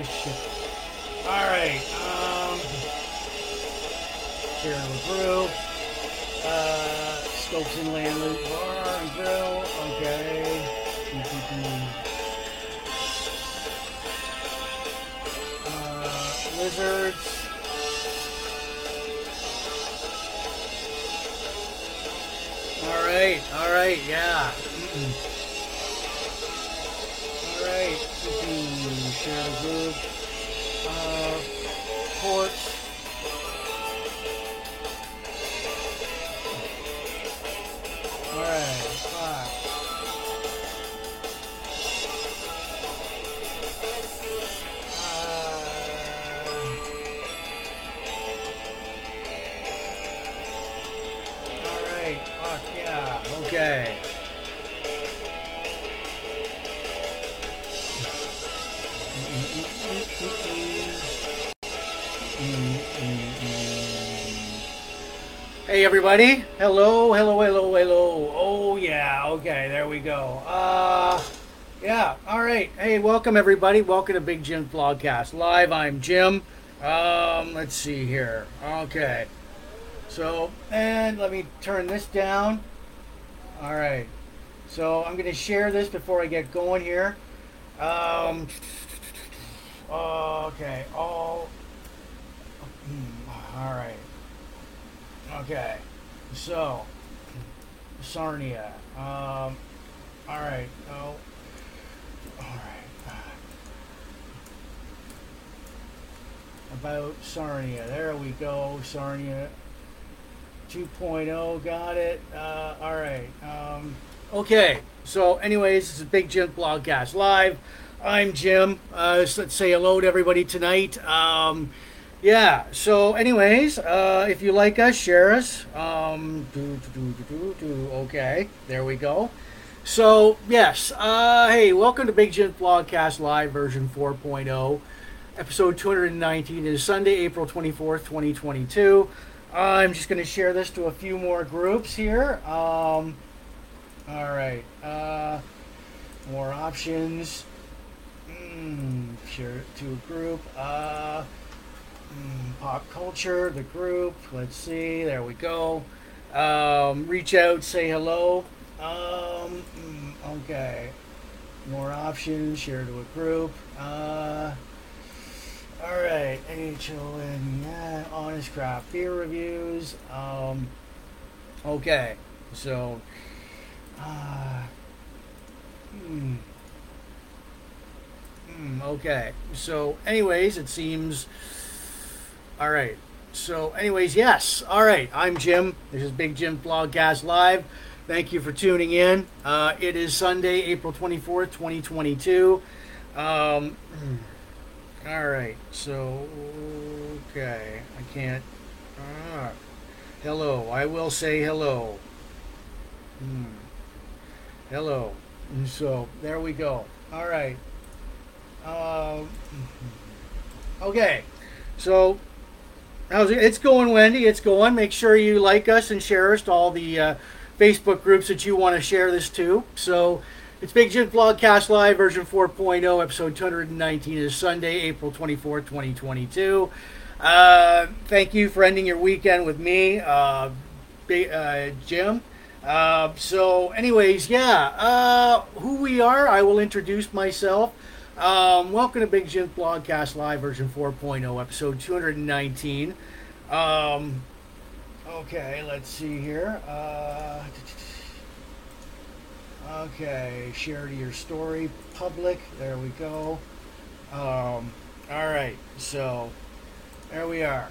right, I got to shit. All right. Um, here in the brew. Uh, Stokes and Landlord Bar and Grill. Okay. Uh, lizards. All right. All right. Yeah. Everybody. Hello, hello, hello, hello. Oh yeah, okay, there we go. Uh yeah, all right. Hey, welcome everybody. Welcome to Big Jim Vlogcast Live. I'm Jim. Um, let's see here. Okay. So, and let me turn this down. All right. So, I'm going to share this before I get going here. Um, okay. All. All right. Okay. So, Sarnia. Um, all right. Oh. All right. About Sarnia. There we go. Sarnia 2.0. Got it. Uh, all right. Um, okay. So, anyways, this is Big Jim Blogcast Live. I'm Jim. Uh, let's say hello to everybody tonight. Um, yeah. So, anyways, uh, if you like us, share us. Um, do, do, do, do. Okay. There we go. So, yes. Uh, hey, welcome to Big Jim Vlogcast Live version 4.0, episode 219. It is Sunday, April 24th, 2022. I'm just going to share this to a few more groups here. Um, all right. Uh, more options. Mm, share it to a group. Uh, pop culture, the group. Let's see. There we go. Um, reach out, say hello. Um, mm, okay. More options. Share to a group. Uh, all right. AHL and yeah, honest craft beer reviews. Um, okay. So, uh, hmm. Hmm, okay. So, anyways, it seems. All right. So, anyways, yes. All right. I'm Jim. This is Big Jim Vlogcast Live. Thank you for tuning in. Uh, it is Sunday, April 24th, 2022. Um, all right. So, okay. I can't. Ah, hello. I will say hello. Hmm. Hello. So, there we go. All right. Um, okay. So, how's it? It's going, Wendy. It's going. Make sure you like us and share us to all the uh, Facebook groups that you want to share this to. So, it's Big Jim Vlogcast Live version 4.0, episode 219 is Sunday, April 24th, 2022. Uh, thank you for ending your weekend with me, uh, uh, Jim. Uh, so, anyways, yeah, uh, who we are, I will introduce myself. Um, welcome to Big Jim's Blogcast Live version 4.0, episode 219. Um, okay, let's see here. Uh, okay, share to your story, public. There we go. Um, all right, so there we are.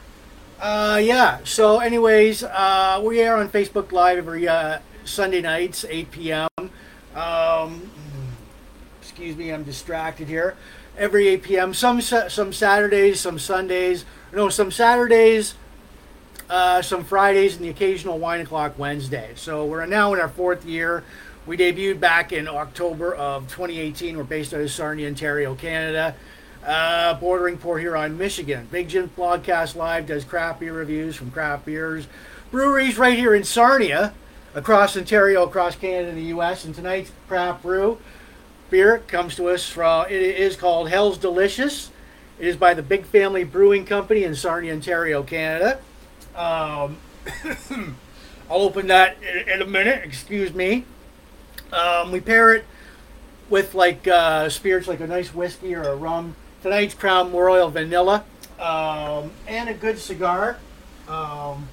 Uh, yeah. So, anyways, uh, we are on Facebook Live every uh, Sunday nights, 8 p.m. Um, excuse me, I'm distracted here. Every 8 p.m. Some some Saturdays, some Sundays. No, some Saturdays, uh, some Fridays, and the occasional wine o'clock Wednesday. So we're now in our fourth year. We debuted back in October of 2018. We're based out of Sarnia, Ontario, Canada. uh, bordering Port Huron, Michigan. Big Jim Blogcast Live does craft beer reviews from craft beers, breweries right here in Sarnia, across Ontario, across Canada and the U.S. And tonight's craft brew beer comes to us from, it is called Hell's Delicious. It is by the Big Family Brewing Company in Sarnia, Ontario, Canada. Um, I'll open that in, in, a minute, excuse me. Um, we pair it with like uh, spirits like a nice whiskey or a rum. Tonight's Crown Royal Vanilla um, and a good cigar. Um,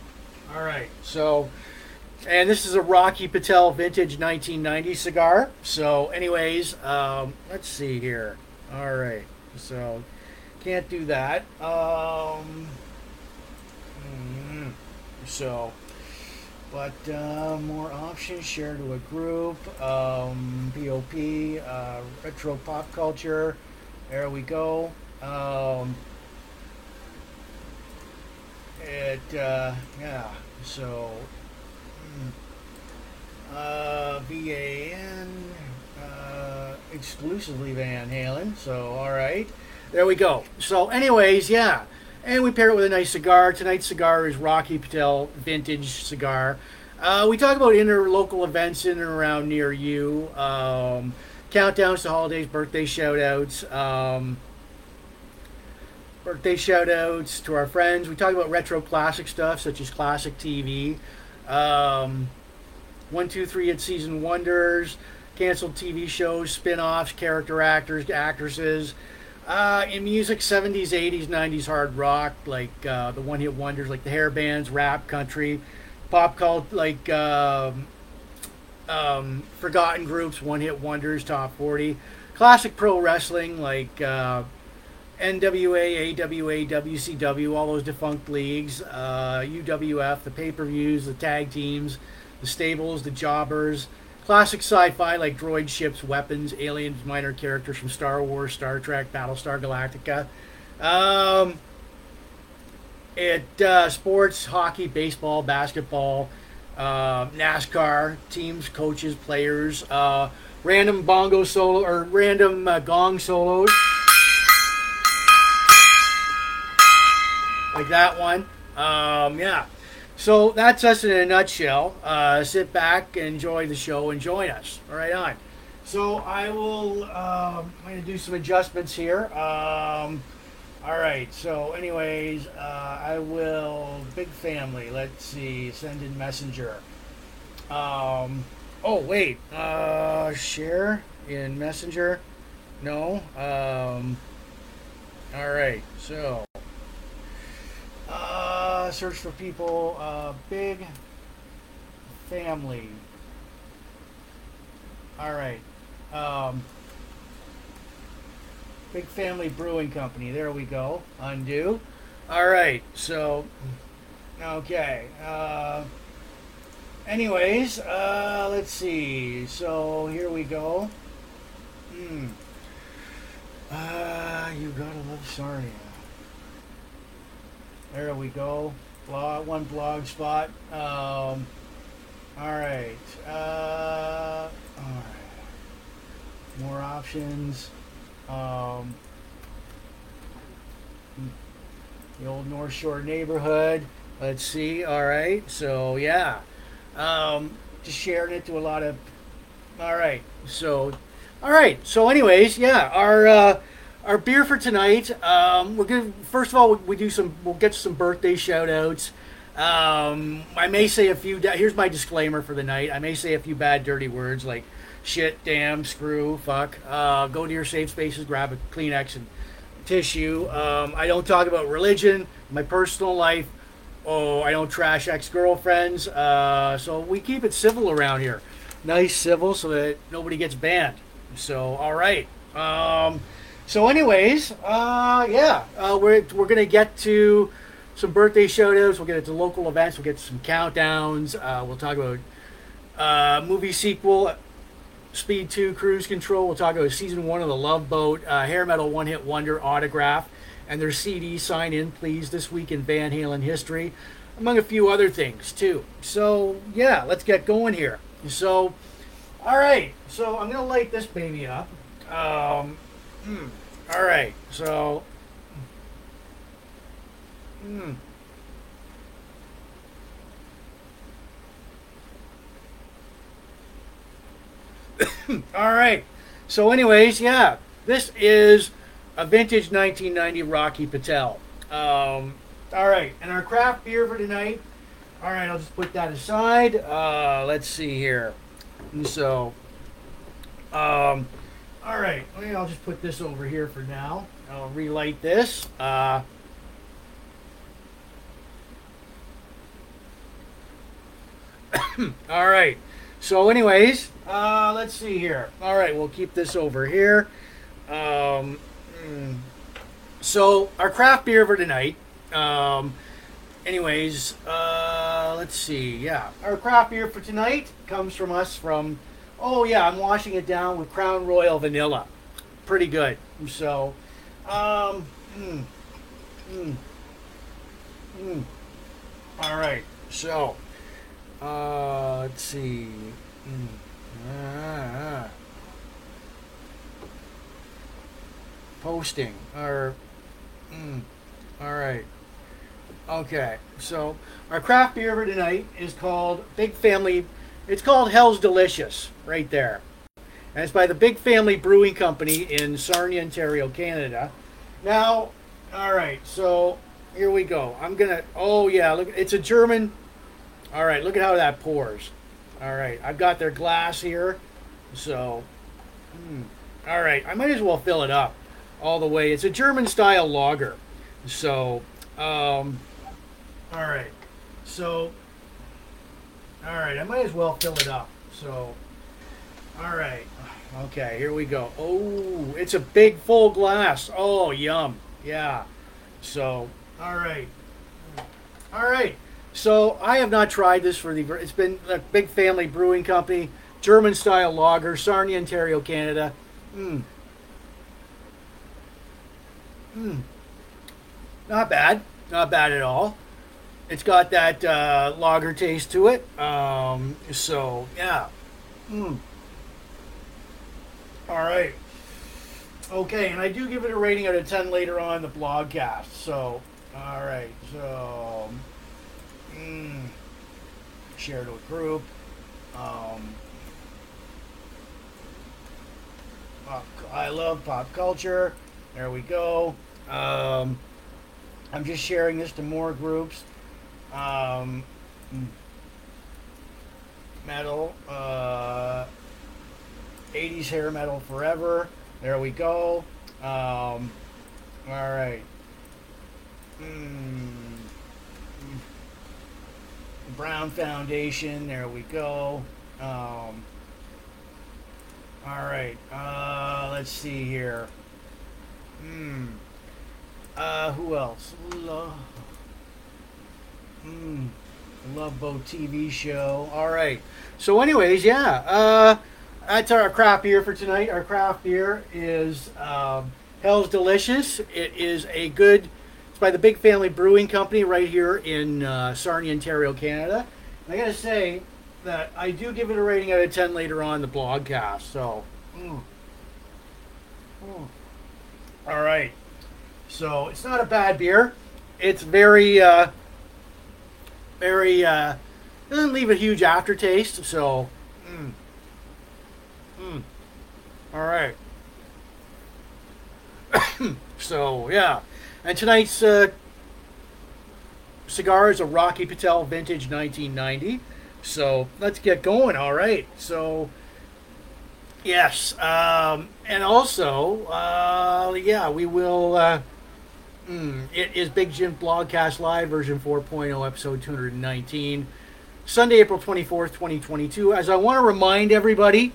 all right, so and this is a Rocky Patel vintage 1990 cigar. So, anyways, um, let's see here. All right, so can't do that. Um, mm, so, but uh, more options. Share to a group. Um, POP. Uh, retro pop culture. There we go. Um, it uh, yeah. So uh, VAN, uh, exclusively Van Halen. So, all right. There we go. So, anyways, yeah. And we pair it with a nice cigar. Tonight's cigar is Rocky Patel Vintage Cigar. Uh, we talk about interlocal events in and around near you. Um, countdowns to holidays, birthday shout outs. Um, birthday shout outs to our friends. We talk about retro classic stuff such as classic TV. Um, one, two, three at season wonders, canceled TV shows, spin offs, character actors, actresses. Uh, in music, 70s, 80s, 90s hard rock, like uh, the one hit wonders, like the hair bands, rap, country, pop cult, like um, um, forgotten groups, one hit wonders, top 40. Classic pro wrestling, like uh, NWA, AWA, WCW, all those defunct leagues, uh, UWF, the pay per views, the tag teams, the stables, the jobbers. Classic sci fi like droid ships, weapons, aliens, minor characters from Star Wars, Star Trek, Battlestar Galactica. Um, it uh, sports, hockey, baseball, basketball, uh, NASCAR, teams, coaches, players, uh, random bongo solo or random uh, gong solos. like that one. Um, yeah. So that's us in a nutshell. Uh, sit back, enjoy the show, and join us. All right, on. So I will. Um, I'm going to do some adjustments here. Um, all right. So, anyways, uh, I will. Big family. Let's see. Send in messenger. Um, oh wait. Uh, share in messenger. No. Um, all right. So. Uh, search for people. Uh, big family. All right. Um, big family brewing company. There we go. Undo. All right. So, okay. Uh, anyways, uh, let's see. So here we go. Hmm. Uh, you gotta love Sarnia. There we go. Blog one blog spot. Um, all right. Uh, all right. More options. Um, the old North Shore neighborhood. Let's see. All right. So yeah, um, just sharing it to a lot of. All right. So, all right. So, anyways, yeah, our. Uh, our beer for tonight. Um, we're gonna first of all we, we do some. We'll get some birthday shout outs. Um, I may say a few. Here's my disclaimer for the night. I may say a few bad, dirty words like shit, damn, screw, fuck. Uh, go to your safe spaces, grab a Kleenex and tissue. Um, I don't talk about religion, my personal life. Oh, I don't trash ex girlfriends. Uh, so we keep it civil around here. Nice civil so that nobody gets banned. So, all right. Um, so, anyways, uh, yeah, uh, we're, we're going to get to some birthday shout outs. We'll get into local events. We'll get some countdowns. Uh, we'll talk about uh, movie sequel, Speed 2, Cruise Control. We'll talk about season one of The Love Boat, uh, Hair Metal One Hit Wonder Autograph, and their CD sign in, please, this week in Van Halen history, among a few other things, too. So, yeah, let's get going here. So, all right, so I'm going to light this baby up. Um, Hmm. All right. So. Hmm. All right. So, anyways, yeah, this is a vintage 1990 Rocky Patel. Um, all right, and our craft beer for tonight. All right, I'll just put that aside. Uh, let's see here. So, um, all right, well, I'll just put this over here for now. I'll relight this. Uh, all right. So, anyways, uh, let's see here. All right, we'll keep this over here. Um, mm. so, our craft beer for tonight. Um, anyways, uh, let's see. Yeah, our craft beer for tonight comes from us from. Oh yeah, I'm washing it down with Crown Royal Vanilla. Pretty good. So, um, mm, mm, mm. all right. So, uh, let's see. Mm. Ah, posting or. Mm, all right. Okay, so our craft beer for tonight is called Big Family. It's called Hell's Delicious, right there. And it's by the Big Family Brewing Company in Sarnia, Ontario, Canada. Now, all right, so here we go. I'm gonna. Oh yeah, look, it's a German. All right, look at how that pours. All right, I've got their glass here, so. Hmm, all right, I might as well fill it up all the way. It's a German style lager, so. Um, all right. So, all right. I might as well fill it up. So, all right. Okay, here we go. Oh, it's a big full glass. Oh, yum. Yeah. So, all right. All right. So, I have not tried this for the. It's been a big family brewing company, German style lager, Sarnia, Ontario, Canada. Hmm. Hmm. Not bad. Not bad at all. It's got that uh, lager taste to it. Um, so, yeah. Mm. All right. Okay, and I do give it a rating out of 10 later on the blogcast. So, all right. So, mm, share to a group. Um, I love pop culture. There we go. Um, I'm just sharing this to more groups. Um, metal, uh, 80s hair metal forever. There we go. Um, all right. Mm. Brown Foundation. There we go. Um, all right. Uh, let's see here. Hmm. Uh, who else? Mm, Love Boat TV show. All right. So, anyways, yeah. Uh, that's our craft beer for tonight. Our craft beer is um, Hell's Delicious. It is a good. It's by the Big Family Brewing Company right here in uh, Sarnia, Ontario, Canada. And I gotta say that I do give it a rating out of ten later on the blogcast. So. Mm. Mm. All right. So it's not a bad beer. It's very, uh, very, uh, doesn't leave a huge aftertaste. So, mm, mm, all right. so yeah, and tonight's uh, cigar is a Rocky Patel Vintage 1990. So let's get going. All right. So. Yes, um, and also, uh, yeah, we will. Uh, Mm, it is Big Jim Blogcast Live version 4.0, episode 219, Sunday, April 24th, 2022. As I want to remind everybody,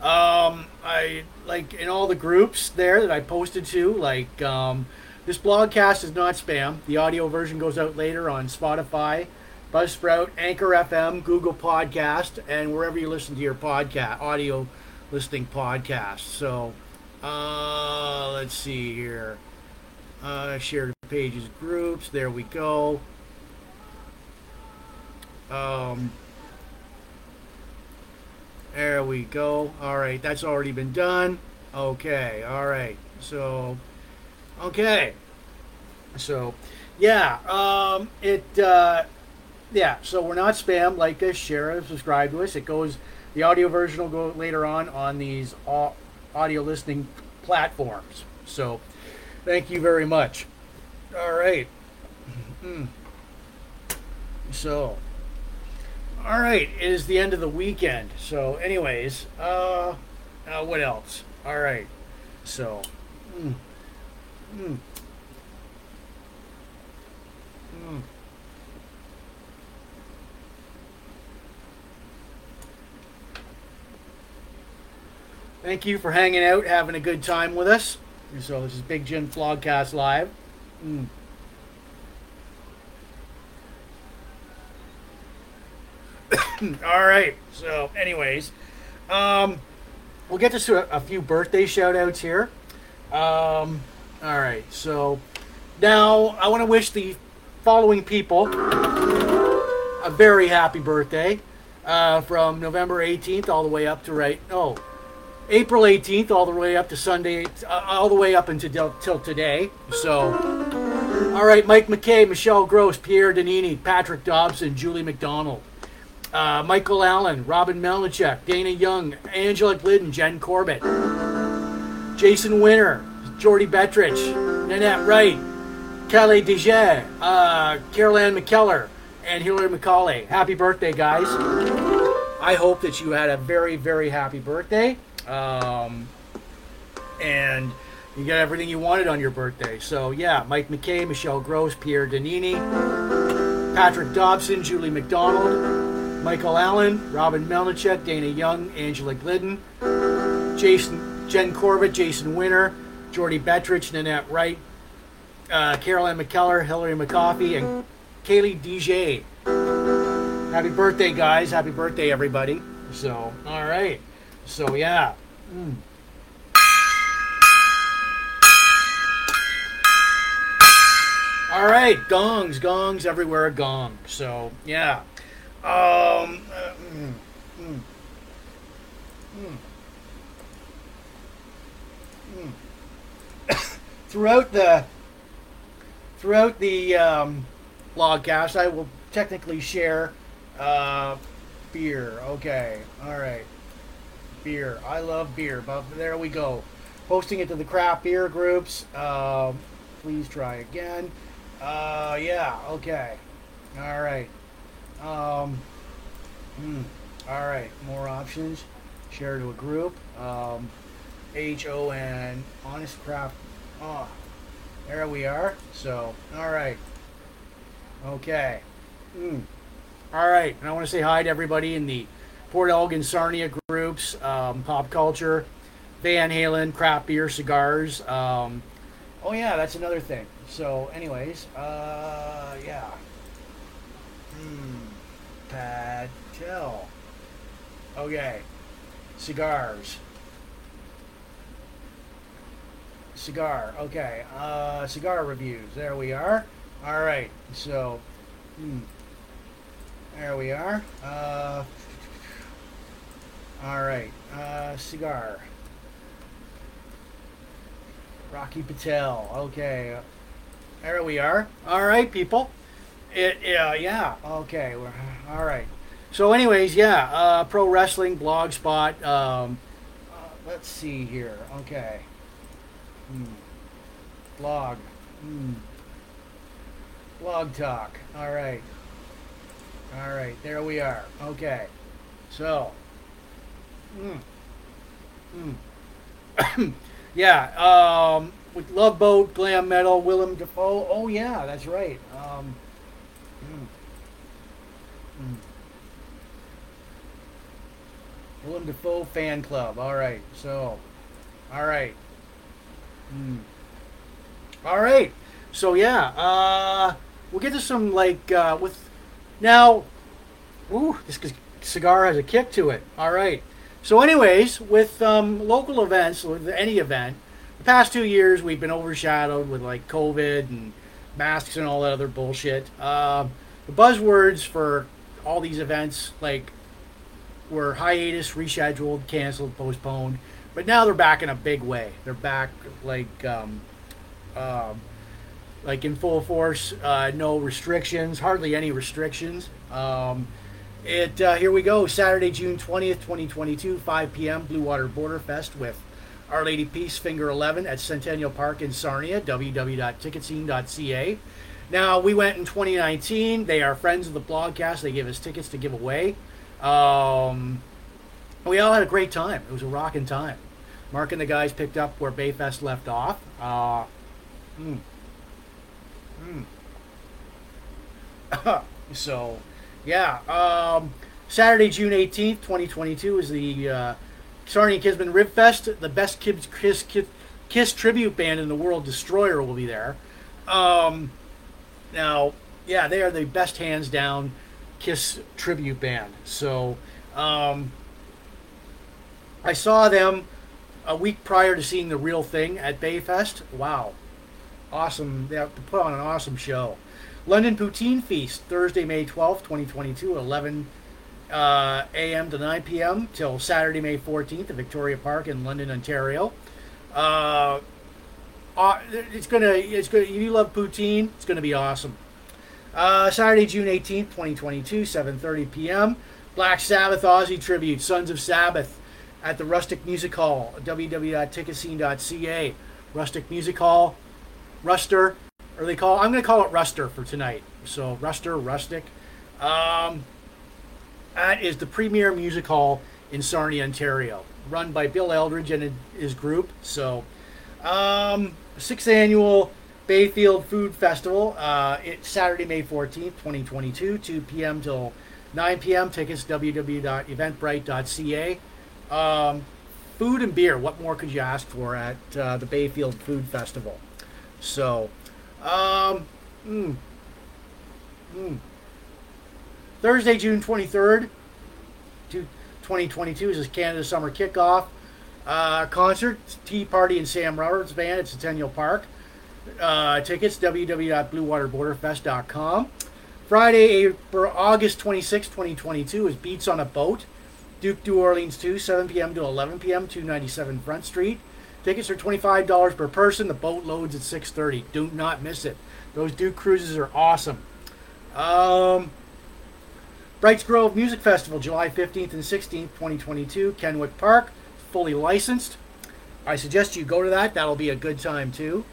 um, I like in all the groups there that I posted to, like um, this blogcast is not spam. The audio version goes out later on Spotify, Buzzsprout, Anchor FM, Google Podcast, and wherever you listen to your podcast, audio listening podcast. So uh, let's see here. Uh, shared pages, groups. There we go. Um, there we go. All right, that's already been done. Okay, all right. So Okay. So, yeah, um, it, uh, yeah, so we're not spam. Like us, share us, subscribe to us. It goes, the audio version will go later on on these au- audio listening platforms. So, thank you very much. All right. Mm. So, all right, it is the end of the weekend. So, anyways, uh, uh what else? All right. So, mm, mm, mm. Thank you for hanging out, having a good time with us. So this is Big Jim Blogcast Live. Mm. All right. So, anyways, um, we'll get to a, a few birthday shout outs here. Um, all right. So, now I want to wish the following people a very happy birthday uh, from November 18th all the way up to right. Oh, April 18th, all the way up to Sunday, uh, all the way up until till today. So, all right, Mike McKay, Michelle Gross, Pierre Danini, Patrick Dobson, Julie McDonald, uh, Michael Allen, Robin Melnichek, Dana Young, Angela Glidden, Jen Corbett, Jason Winter, Jordy Betrich, Nanette Wright, Kelly Dejet, uh, Carol Ann McKellar, and Hillary McCauley. Happy birthday, guys. I hope that you had a very, very happy birthday. Um, and you got everything you wanted on your birthday. So, yeah, Mike McKay, Michelle Gross, Pierre Danini, Patrick Dobson, Julie McDonald, Michael Allen, Robin Melnichek, Dana Young, Angela Glidden, Jason, Jen Corbett, Jason Winter, Jordy Betrich, Nanette Wright, uh, Caroline McKellar, Hillary McCoffey, and Kaylee DJ. Happy birthday, guys. Happy birthday, everybody. So, all right. So yeah. Mm. All right, gongs, gongs everywhere, gong. So yeah. Um. Mm, mm. throughout the throughout the um, logcast, I will technically share uh, beer. Okay. All right beer. I love beer. But there we go. Posting it to the craft beer groups. Uh, please try again. Uh, yeah. Okay. All right. Um, hmm. All right. More options. Share to a group. Um, H O N Honest Craft. Oh, there we are. So, all right. Okay. Mm. All right. And I want to say hi to everybody in the Port Elgin Sarnia groups, um, pop culture, Van Halen, craft beer, cigars. Um, oh yeah, that's another thing. So, anyways, uh, yeah. Hmm. Patel. Okay. Cigars. Cigar. Okay. Uh, cigar reviews. There we are. All right. So, hmm. There we are. Uh, all right, uh, cigar. Rocky Patel. Okay, there we are. All right, people. It, uh, yeah. Okay. All right. So, anyways, yeah. Uh, pro wrestling blogspot. Um, uh, let's see here. Okay. Hmm. Blog. Hmm. Blog talk. All right. All right. There we are. Okay. So, Mm. Mm. yeah, um, with Love Boat, Glam Metal, Willem Dafoe. Oh yeah, that's right. Um, mm. mm. Willem Dafoe fan club. All right, so, all right, mm. all right. So yeah, uh, we'll get to some like uh, with now. Ooh, this cigar has a kick to it. All right. So, anyways, with um, local events, with any event, the past two years we've been overshadowed with like COVID and masks and all that other bullshit. Uh, the buzzwords for all these events like were hiatus, rescheduled, canceled, postponed, but now they're back in a big way. They're back like um, um, like in full force. Uh, no restrictions, hardly any restrictions. Um, it uh, here we go. Saturday, June twentieth, twenty twenty two, five p.m. Blue Water Border Fest with Our Lady Peace Finger Eleven at Centennial Park in Sarnia. www.ticketscene.ca. Now we went in 2019. They are friends of the blogcast. They gave us tickets to give away. Um, we all had a great time. It was a rocking time. Mark and the guys picked up where Bayfest left off. Uh, mm, mm. so, yeah. Um, Saturday, June 18th, 2022 is the uh, Sarnia Kinsmen Rib Fest. The best Kiss, Kiss, Kiss, Kiss tribute band in the world, Destroyer, will be there. Um, now, yeah, they are the best hands down Kiss tribute band. So, um, I saw them a week prior to seeing the real thing at Bayfest. Wow, awesome! They have to put on an awesome show. London Poutine Feast Thursday, May twelfth, twenty twenty two, eleven uh, a.m. to nine p.m. till Saturday, May fourteenth, at Victoria Park in London, Ontario. Uh, uh, it's gonna, it's gonna. If you love poutine, it's gonna be awesome. Uh, Saturday, June eighteenth, twenty twenty two, seven thirty p.m. Black Sabbath Aussie tribute, Sons of Sabbath at the Rustic Music Hall, www.ticketscene.ca. Rustic Music Hall, Ruster, or they call I'm going to call it Ruster for tonight. So Ruster, Rustic. Um, that is the premier music hall in Sarnia, Ontario, run by Bill Eldridge and his group. So, um, sixth annual Bayfield Food Festival. Uh, it's Saturday, May 14th, 2022, 2 p.m. till 9 p.m. Tickets www.eventbrite.ca. Um, food and beer. What more could you ask for at uh, the Bayfield Food Festival? So, um, mm, mm. Thursday, June 23rd, 2022 is Canada Summer Kickoff uh, concert. Tea Party and Sam Roberts Band at Centennial Park. Uh, tickets www.bluewaterborderfest.com. Friday, April, August 26, 2022 is Beats on a Boat. Duc d'Orleans 2, 7 p.m. to 11 p.m., 297 Front Street. Tickets are $25 per person. The boat loads at 6.30. Do not miss it. Those Duke cruises are awesome. Um, Brights Grove Music Festival, July 15th and 16th, 2022, Kenwick Park, fully licensed. I suggest you go to that. That'll be a good time too.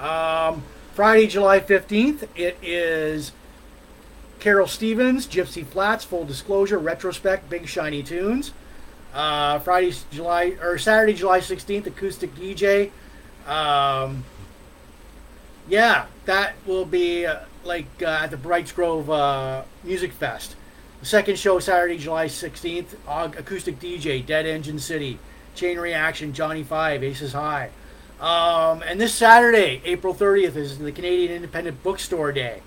Um, Friday, July 15th, it is Carol Stevens, Gypsy Flats, Full Disclosure, Retrospect, Big Shiny Tunes. Uh, Friday, July or Saturday, July 16th, acoustic DJ. Um, yeah, that will be uh, like uh, at the Brights Grove uh, Music Fest. The second show, Saturday, July 16th, acoustic DJ, Dead Engine City, Chain Reaction, Johnny Five, Aces High. Um, and this Saturday, April 30th, is the Canadian Independent Bookstore Day.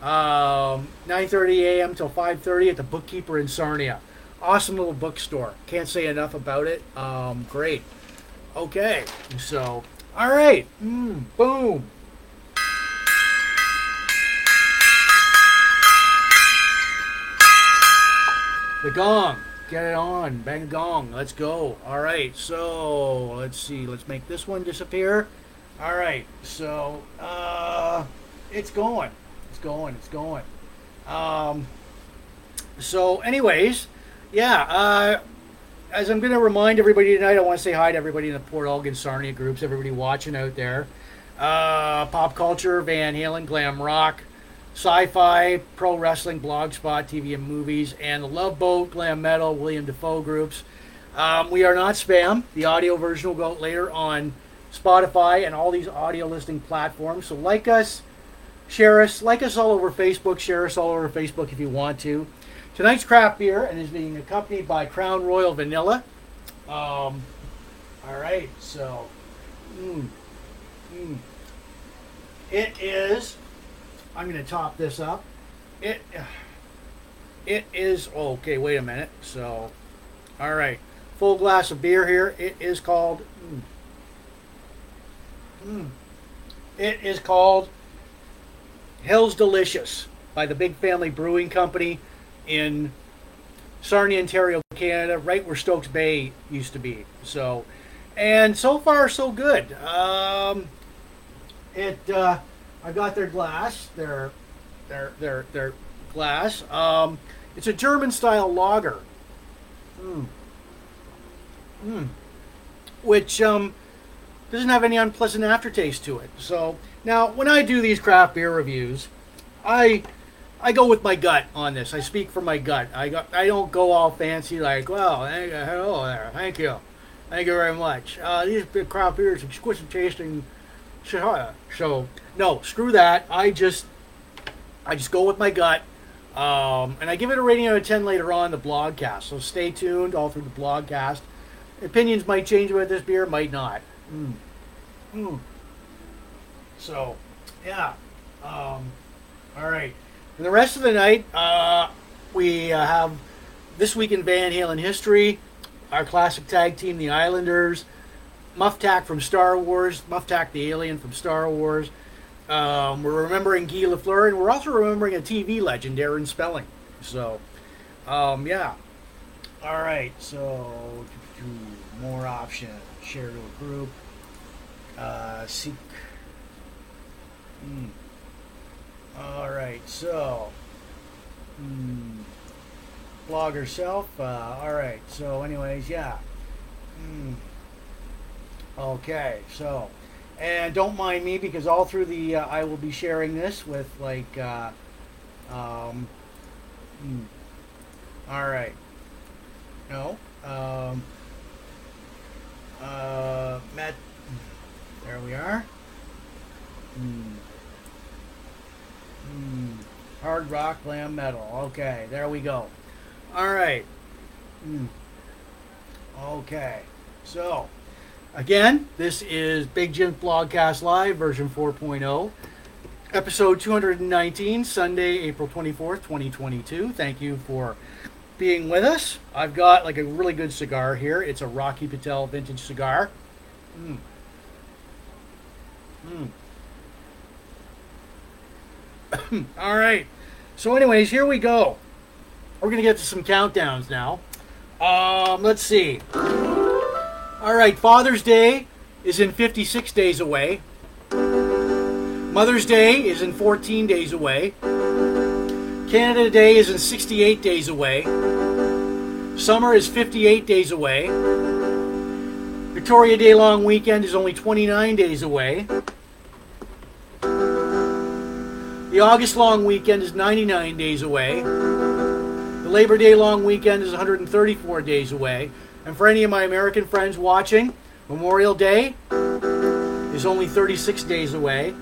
Um, 9:30 a.m. till 5:30 at the Bookkeeper in Sarnia. Awesome little bookstore. Can't say enough about it. Um, great. Okay, so all right, mm, boom. The gong. Get it on. Bang gong. Let's go. All right. So let's see. Let's make this one disappear. All right. So uh, it's going. It's going. It's going. Um, so, anyways, yeah. Uh, as I'm going to remind everybody tonight, I want to say hi to everybody in the Port Elgin Sarnia groups, everybody watching out there. Uh, pop culture, Van Halen, glam rock, sci-fi, pro wrestling, blogspot, TV and movies, and the Love Boat, glam metal, William Dafoe groups. Um, we are not spam. The audio version will go out later on Spotify and all these audio listening platforms. So like us, share us, like us all over Facebook, share us all over Facebook if you want to. Tonight's craft beer and is being accompanied by Crown Royal Vanilla. Um, all right, so mm, mm. it is. I'm going to top this up. It it is okay. Wait a minute. So, all right, full glass of beer here. It is called. Mm, mm, it is called Hell's Delicious by the Big Family Brewing Company in Sarnia, Ontario, Canada, right where Stokes Bay used to be. So, and so far so good. Um, it. Uh, I got their glass. Their their their their glass. Um, it's a German style lager. Mm. Mm. Which um, doesn't have any unpleasant aftertaste to it. So now, when I do these craft beer reviews, I I go with my gut on this. I speak for my gut. I got, I don't go all fancy like, well, thank hello there, thank you, thank you very much. Uh, these craft beers, exquisite tasting. So no, screw that. I just I just go with my gut. Um, and I give it a rating out of 10 later on the blogcast. So stay tuned all through the blogcast. Opinions might change about this beer, might not. Mm. Mm. So, yeah. Um, all right. And the rest of the night, uh, we uh, have This Week in Van Halen History, our classic tag team, the Islanders, Muftak from Star Wars, Muftak the Alien from Star Wars. Um, we're remembering Guy Lafleur, and we're also remembering a TV legend, Aaron Spelling. So, um, yeah. All right, so more options. Share to a group. Uh, seek. Mm. All right, so. Mm, blog herself. Uh, all right, so, anyways, yeah. Mm. Okay, so. And don't mind me because all through the, uh, I will be sharing this with like, uh, um, mm. all right. No. Um, uh, Matt, there we are. Hmm. Hmm. Hard rock, glam metal. Okay, there we go. All right. Hmm. Okay. So, again, this is Big Jim Blogcast Live version 4.0, episode 219, Sunday, April 24th, 2022. Thank you for being with us. I've got like a really good cigar here. It's a Rocky Patel vintage cigar. Mm. Mm. All right. So, anyways, here we go. We're gonna get to some countdowns now. Um, let's see. All right, Father's Day is in 56 days away. Mother's Day is in 14 days away. Canada Day is in 68 days away. Summer is 58 days away. Victoria Day long weekend is only 29 days away. The August long weekend is 99 days away. The Labor Day long weekend is 134 days away. And for any of my American friends watching, Memorial Day is only 36 days away.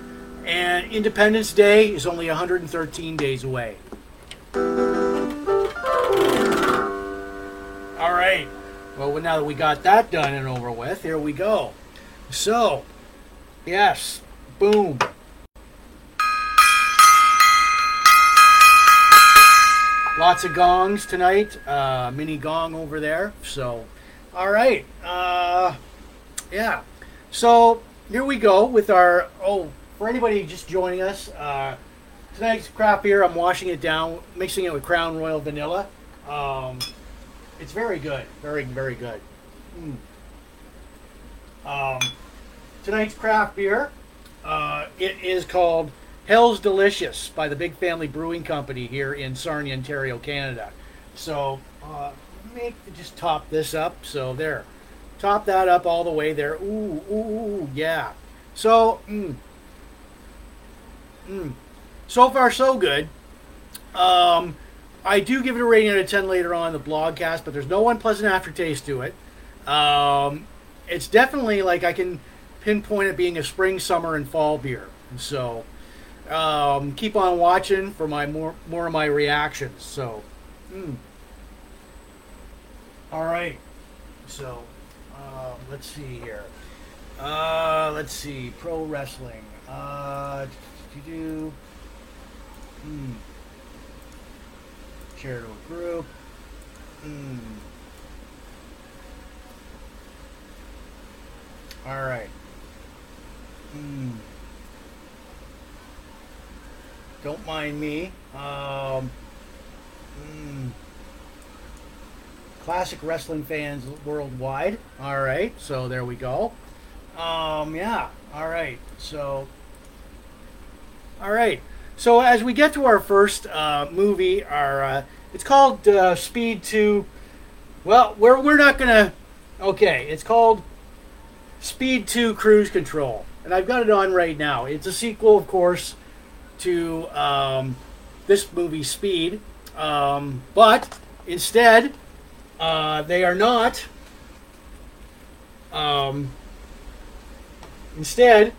And Independence Day is only 113 days away. All right. Well, now that we got that done and over with, here we go. So, yes, boom. Lots of gongs tonight. Uh, mini gong over there. So, all right. Uh, yeah. So here we go with our. Oh, for anybody just joining us, uh, tonight's craft beer. I'm washing it down, mixing it with Crown Royal Vanilla. Um, it's very good. Very, very good. Mm. Um, tonight's craft beer, uh, it is called Hell's Delicious by the Big Family Brewing Company here in Sarnia, Ontario, Canada. So, uh, make just top this up. So there, top that up all the way there. Ooh, ooh, yeah. So, mm, mm, so far so good. Um, I do give it a rating out of 10 later on in the blogcast, but there's no unpleasant aftertaste to it. Um, it's definitely like I can pinpoint it being a spring, summer, and fall beer. So um, keep on watching for my more more of my reactions. So, mm. all right. So uh, let's see here. Uh, let's see pro wrestling. Uh, do. Hmm charitable group. Mm. All right. Mm. Don't mind me. Um, mm. Classic wrestling fans worldwide. All right. So there we go. Um, yeah. All right. So All right. So as we get to our first uh, movie, our uh, it's called uh, Speed Two. Well, we're we're not gonna. Okay, it's called Speed Two Cruise Control, and I've got it on right now. It's a sequel, of course, to um, this movie Speed, um, but instead, uh, they are not. Um, instead,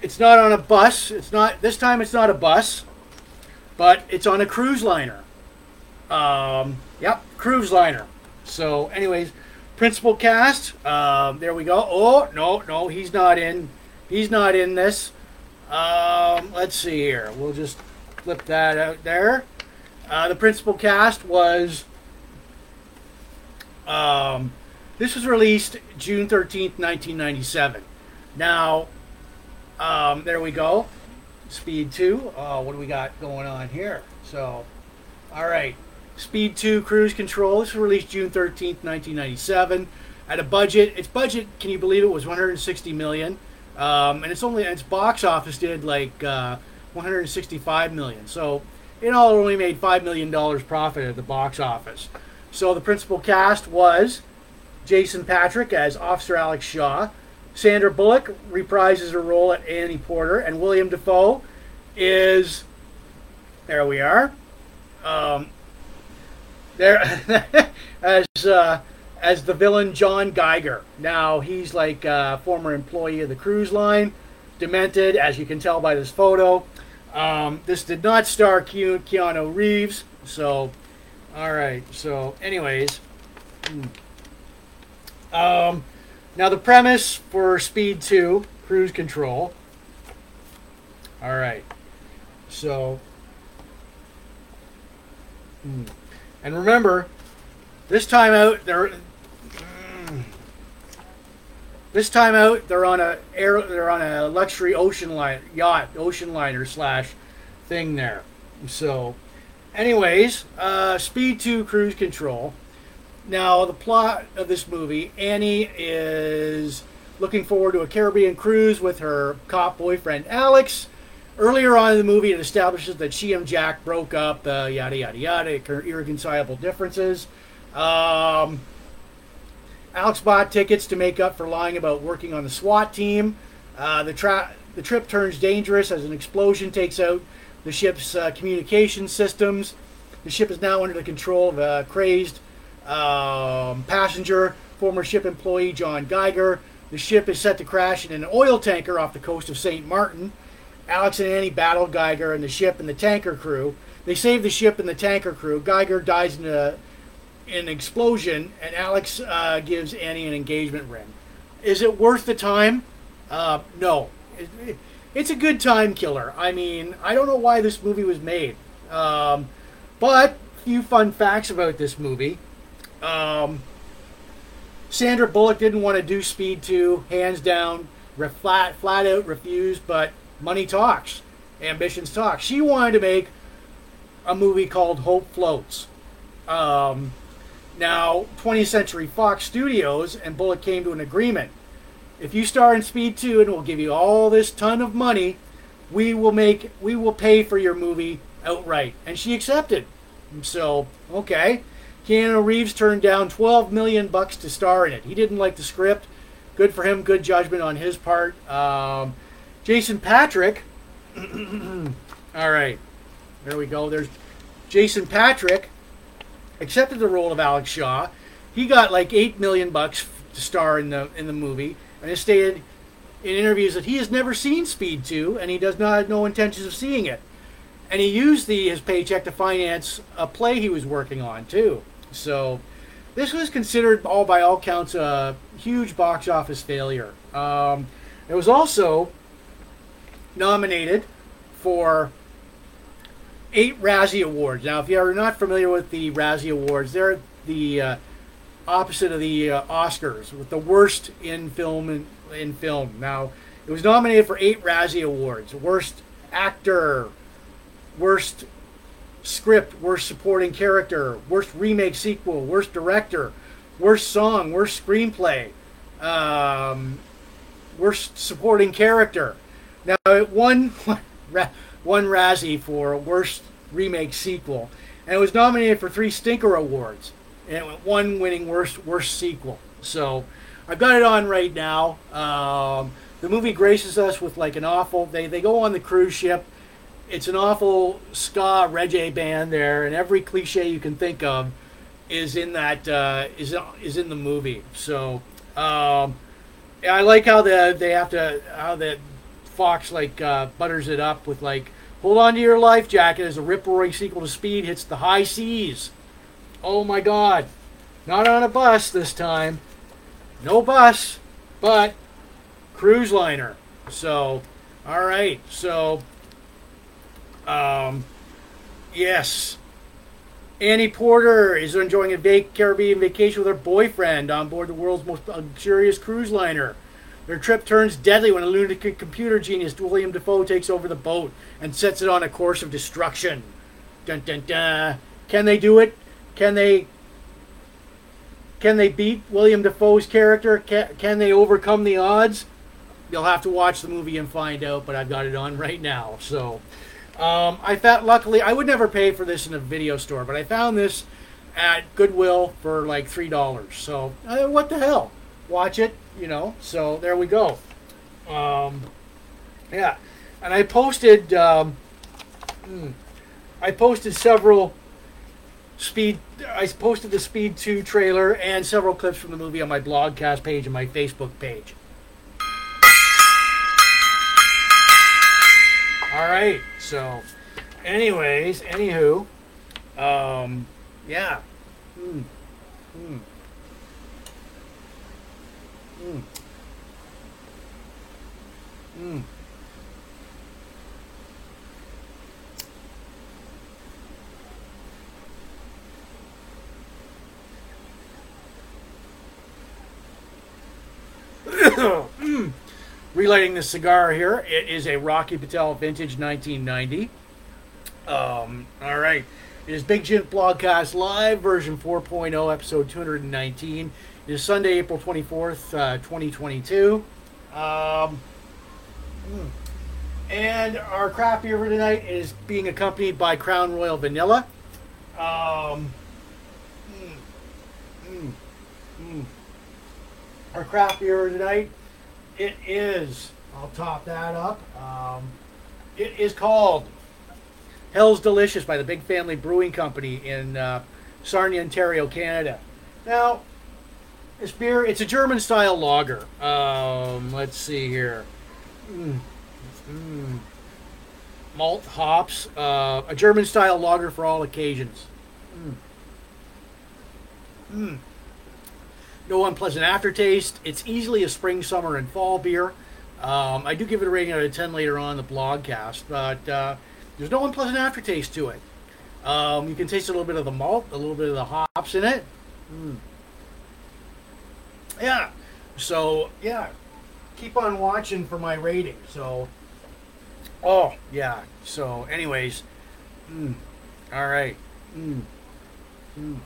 it's not on a bus. It's not this time. It's not a bus, but it's on a cruise liner. Um, yep, cruise liner. So, anyways, principal cast. Um, there we go. Oh no, no, he's not in. He's not in this. Um, let's see here. We'll just flip that out there. Uh, the principal cast was. Um, this was released June 13th, 1997. Now, um, there we go. Speed 2. Uh, what do we got going on here? So, all right. Speed 2 Cruise Control. This was released June 13th, 1997. At a budget, its budget, can you believe it, was 160 million. Um, and it's only its box office did like uh, 165 million. So, in all, it only made five million dollars profit at the box office. So the principal cast was Jason Patric as Officer Alex Shaw, Sandra Bullock reprises her role at Annie Porter, and William Dafoe is there. We are um, there as uh, as the villain John Geiger. Now he's like a former employee of the cruise line, demented, as you can tell by this photo. Um, this did not star Ke- Keanu Reeves, so all right. So, anyways. Hmm. Um, now, the premise for Speed 2, Cruise Control. All right. So, hmm. and remember, this time out, they're. This time out, they're on a air. They're on a luxury ocean line yacht, ocean liner slash thing there. So, anyways, uh, Speed Two Cruise Control. Now, the plot of this movie Annie is looking forward to a Caribbean cruise with her cop boyfriend Alex. Earlier on in the movie, it establishes that she and Jack broke up, uh, yada, yada, yada, irreconcilable differences. Um, Alex bought tickets to make up for lying about working on the SWAT team. Uh, the, tra- the trip turns dangerous as an explosion takes out the ship's uh, communication systems. The ship is now under the control of a crazed um, passenger, former ship employee John Geiger. The ship is set to crash in an oil tanker off the coast of St. Martin. Alex and Annie battle Geiger and the ship and the tanker crew. They save the ship and the tanker crew. Geiger dies in, a, an explosion, and Alex uh, gives Annie an engagement ring. Is it worth the time? Uh, no. It, it, it's a good time killer. I mean, I don't know why this movie was made. Um, but, few fun facts about this movie. Um, Sandra Bullock didn't want to do Speed 2, hands down, flat, flat out refused, but money talks, ambitions talk. She wanted to make a movie called Hope Floats. Um, now, 20th Century Fox Studios and Bullock came to an agreement. If you star in Speed 2 and we'll give you all this ton of money, we will make we will pay for your movie outright. And she accepted. So, okay. Keanu Reeves turned down 12 million bucks to star in it. He didn't like the script. Good for him. Good judgment on his part. Um, Jason Patric. all right, there we go. There's Jason Patric. Accepted the role of Alex Shaw. He got like eight million bucks to star in the in the movie, and has stated in interviews that he has never seen Speed 2, and he does not have no intentions of seeing it. And he used the his paycheck to finance a play he was working on too. So this was considered, all by all counts, a huge box office failure. Um, it was also nominated for eight Razzie Awards. Now, if you are not familiar with the Razzie Awards, they're the uh, opposite of the uh, Oscars, with the worst in film in, in film. Now, it was nominated for eight Razzie Awards: worst actor, worst script, worst supporting character, worst remake sequel, worst director, worst song, worst screenplay, um, worst supporting character. Now it won one Razzie for worst remake sequel, and it was nominated for three Stinker Awards, and one winning worst worst sequel. So I've got it on right now. Um, the movie graces us with like an awful. They they go on the cruise ship. It's an awful ska reggae band there, and every cliche you can think of is in that uh, is is in the movie. So um, I like how the they have to how that Fox like uh, butters it up with like hold on to your life jacket as a rip roaring sequel to Speed hits the high seas. Oh my God, not on a bus this time. No bus, but cruise liner. So, all right. So, um, yes. Annie Porter is enjoying a vac- Caribbean vacation with her boyfriend on board the world's most luxurious cruise liner. Their trip turns deadly when a lunatic computer genius, William Dafoe, takes over the boat and sets it on a course of destruction. Dun dun dun. Can they do it? Can they? Can they beat William Dafoe's character? Can, can they overcome the odds? You'll have to watch the movie and find out. But I've got it on right now, so. Um, I found luckily I would never pay for this in a video store, but I found this at Goodwill for like three dollars. So uh, what the hell? Watch it, you know. So there we go. Um, yeah, and I posted. Um, hmm, I posted several speed. I posted the Speed Two trailer and several clips from the movie on my blogcast page and my Facebook page. All right. So, anyways, anywho, um, yeah. Mm. Mm. Mm. Mm. relighting the cigar here. It is a Rocky Patel Vintage 1990. Um, all right. It is Big Jim Blogcast Live, version 4.0, episode 219. It is Sunday, April 24th, uh, 2022. Um. And our craft beer for tonight is being accompanied by Crown Royal Vanilla. Um, mm, mm, mm. Our craft beer tonight it is. I'll top that up. Um, it is called Hell's Delicious by the Big Family Brewing Company in uh, Sarnia, Ontario, Canada. Now, this beer, it's a German style lager. Um, let's see here. Mm. Mm. Malt, hops, uh, a German style lager for all occasions. Mm. Mm no unpleasant aftertaste. It's easily a spring, summer, and fall beer. Um, I do give it a rating out of 10 later on the blogcast, but uh, there's no unpleasant aftertaste to it. Um, you can taste a little bit of the malt, a little bit of the hops in it. Mm. Yeah. So, yeah. Keep on watching for my rating. So, oh, yeah. So, anyways. Mm. All right. Mm. Mm.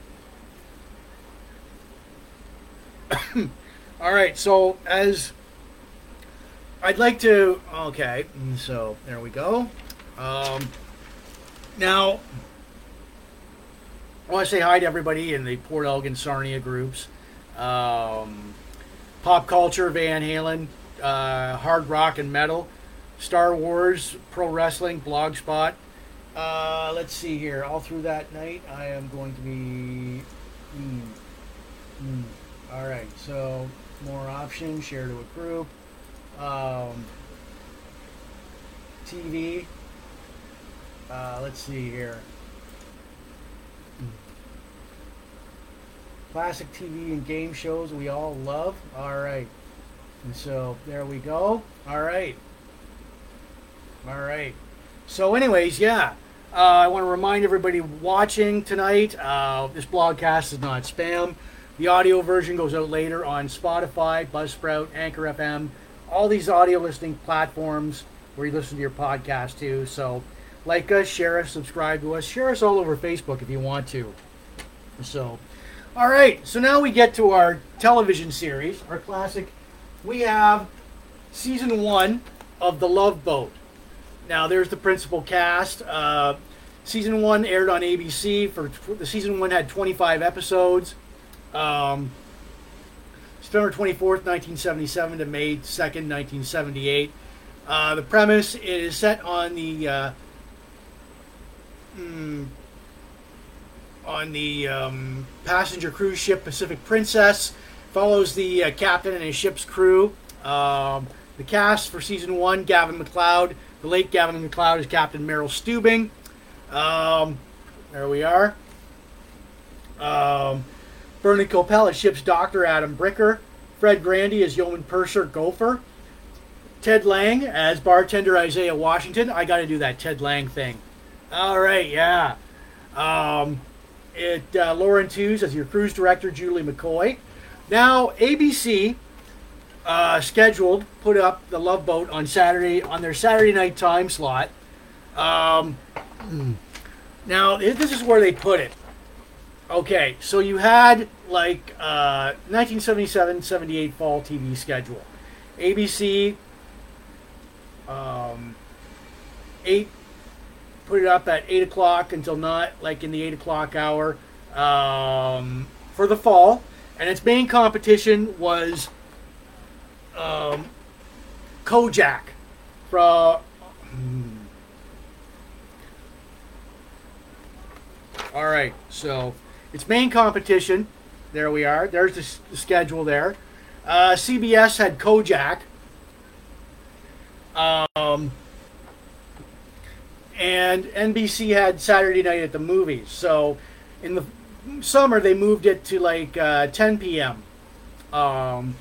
All right, so as I'd like to, okay, so there we go. Um, now, I want to say hi to everybody in the Port Elgin Sarnia groups. Um, pop culture, Van Halen, uh, hard rock and metal, Star Wars, pro wrestling, blogspot. Uh, let's see here. All through that night, I am going to be. Mm, mm. All right, so more options, share to a group. Um, TV. Uh, let's see here. Classic TV and game shows we all love. All right. And so there we go. All right. All right. So, anyways, yeah. Uh, I want to remind everybody watching tonight uh, this broadcast is not spam. The audio version goes out later on Spotify, Buzzsprout, Anchor FM, all these audio listening platforms where you listen to your podcast too. So, like us, share us, subscribe to us, share us all over Facebook if you want to. So, all right. So now we get to our television series, our classic. We have season one of The Love Boat. now there's the principal cast. Uh, season one aired on ABC. For the season one had 25 episodes. Um, September 24th, 1977 to May 2nd, 1978. Uh, the premise is set on the uh, mm, on the um, passenger cruise ship Pacific Princess. Follows the uh, captain and his ship's crew. Um, the cast for season one: Gavin MacLeod. The late Gavin MacLeod is Captain Merrill Stubing. Um, there we are. Um, Bernie Kopell as ship's doctor Adam Bricker. Fred Grandy is yeoman purser Gopher. Ted Lange as bartender Isaiah Washington. I got to do that Ted Lange thing. All right, yeah. Um, it uh, Lauren Tewes as your cruise director Julie McCoy. Now ABC uh, scheduled put up the Love Boat on Saturday on their Saturday night time slot. Um, now this is where they put it. Okay, so you had like uh, 1977-78 fall TV schedule. ABC um, eight put it up at eight o'clock until not like in the eight o'clock hour um, for the fall, and its main competition was um, Kojak from. All right, so its main competition. There we are. There's the, s- the schedule there. Uh, CBS had Kojak. Um, and NBC had Saturday Night at the Movies. So in the summer they moved it to like uh, 10 p.m. Um,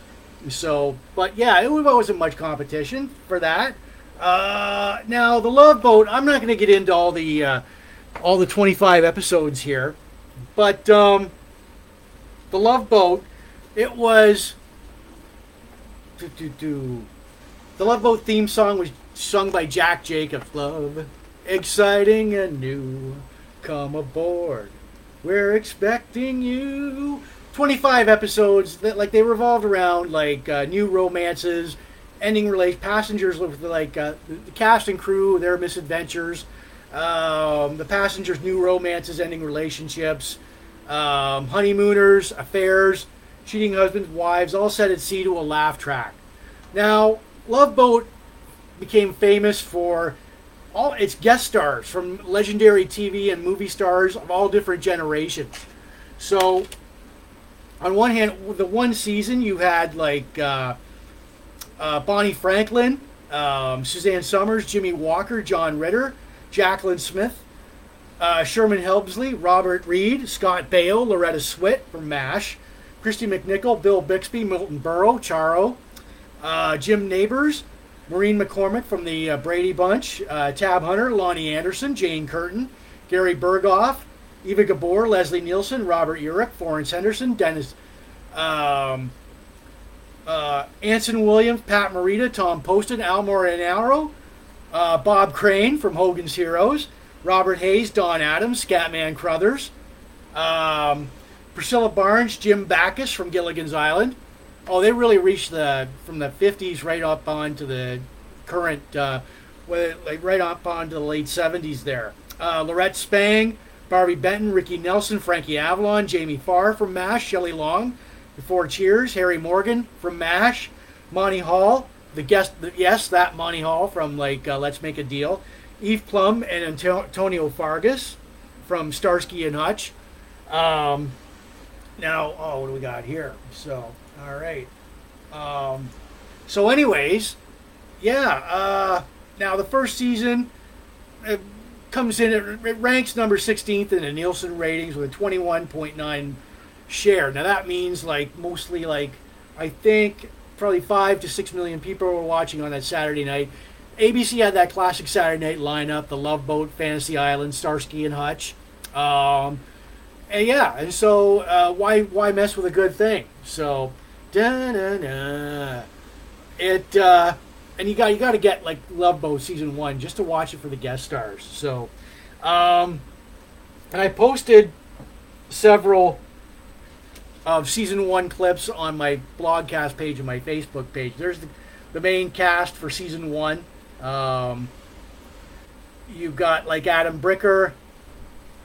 so, but yeah, it wasn't much competition for that. Uh, now the Love Boat. I'm not going to get into all the uh, all the 25 episodes here, but um, the Love Boat. It was. Do, do, do. The Love Boat theme song was sung by Jack Jacobs. Love, exciting and new. Come aboard. We're expecting you. 25 episodes that like they revolved around like uh, new romances, ending relate passengers with like uh, the cast and crew, their misadventures, um, the passengers' new romances, ending relationships, um, honeymooners, affairs, cheating husbands, wives, all set at sea to a laugh track. Now, Love Boat became famous for all its guest stars from legendary TV and movie stars of all different generations. So, on one hand, the one season you had like uh, uh, Bonnie Franklin, um, Suzanne Somers, Jimmie Walker, John Ritter, Jacqueline Smith, uh, Sherman Hemsley, Robert Reed, Scott Baio, Loretta Swit from MASH, Kristy McNichol, Bill Bixby, Milton Berle, Charo, uh, Jim Nabors, Maureen McCormick from the uh, Brady Bunch, uh, Tab Hunter, Loni Anderson, Jane Curtin, Gary Burghoff, Eva Gabor, Leslie Nielsen, Robert Urich, Florence Henderson, Dennis um, uh, Anson Williams, Pat Morita, Tom Poston, Al Molinaro, uh, Bob Crane from Hogan's Heroes, Robert Hays, Don Adams, Scatman Crothers, um, Priscilla Barnes, Jim Backus from Gilligan's Island. Oh, they really reached the from the 50s right up on to the current, uh, right up on to the late 70s there. Uh, Laurette Spang, Barbie Benton, Ricky Nelson, Frankie Avalon, Jamie Farr from MASH, Shelley Long, before Cheers, Harry Morgan from MASH, Monty Hall, the guest, the, yes, that Monty Hall from like uh, Let's Make a Deal, Eve Plumb and Antonio Fargas from Starsky and Hutch. Um, now, oh, what do we got here? So, all right. Um, so, anyways, yeah. Uh, now the first season it comes in. It, it ranks number 16th in the Nielsen ratings with a 21.9 share. Now that means like mostly like I think probably five to six million people were watching on that Saturday night. ABC had that classic Saturday night lineup: The Love Boat, Fantasy Island, Starsky and Hutch. Um, and yeah, and so uh, why why mess with a good thing? So, da na na. It uh, and you got you got to get like Love Boat season one just to watch it for the guest stars. So, um, and I posted several of season one clips on my blogcast page and my Facebook page. There's the, the main cast for season one. Um, you've got like Adam Bricker,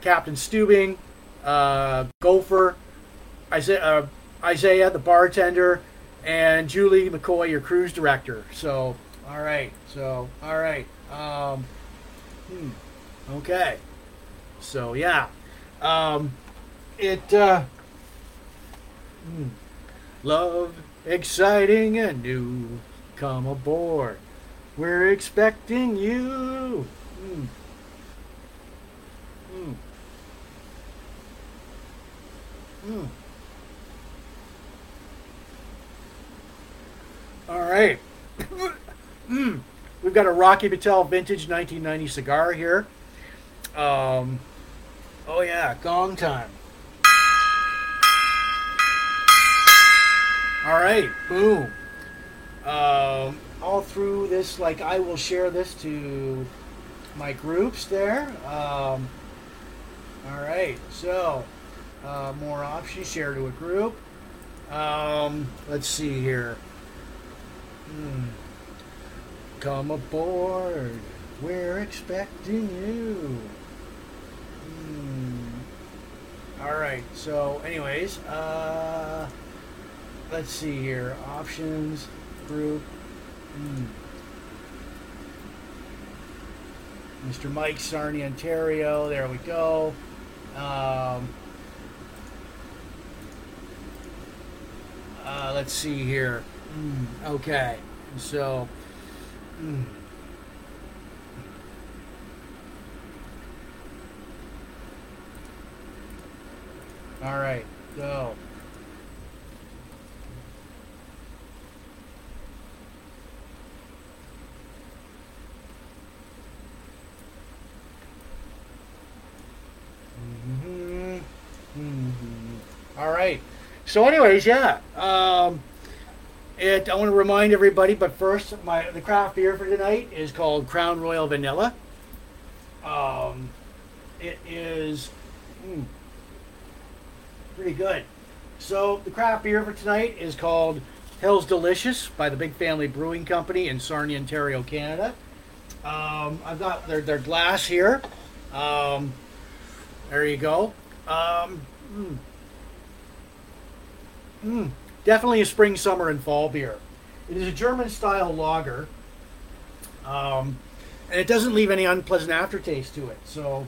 Captain Stubing, uh, Gopher, Isaiah, uh, Isaiah, the bartender, and Julie McCoy, your cruise director. So, all right. So, all right. Um, hmm. Okay. So, yeah. Um, it, uh, hmm. love, exciting and new. Come aboard. We're expecting you. Hmm. Hmm. Hmm. All right. mm. We've got a Rocky Patel vintage 1990 cigar here. Um, oh yeah, gong time. All right, boom. Um, all through this, like I will share this to my groups there. Um, all right, so uh, more options. Share to a group. Um, let's see here. Hmm. Come aboard. We're expecting you. Hmm. All right. So, anyways, uh, let's see here. Options, group. Hmm. Mr. Mike Sarnia, Ontario. There we go. Um, uh, let's see here. Mm, okay, so. Mm. All right, go. Mm-hmm. Mm-hmm. All right. So, anyways, yeah. Um, it, I want to remind everybody, but first, my the craft beer for tonight is called Crown Royal Vanilla. Um, it is mm, pretty good. So the craft beer for tonight is called Hell's Delicious by the Big Family Brewing Company in Sarnia, Ontario, Canada. Um, I've got their, their glass here. Um, there you go. Um, mm, mm, definitely a spring, summer, and fall beer. It is a German style lager, um, and it doesn't leave any unpleasant aftertaste to it. So,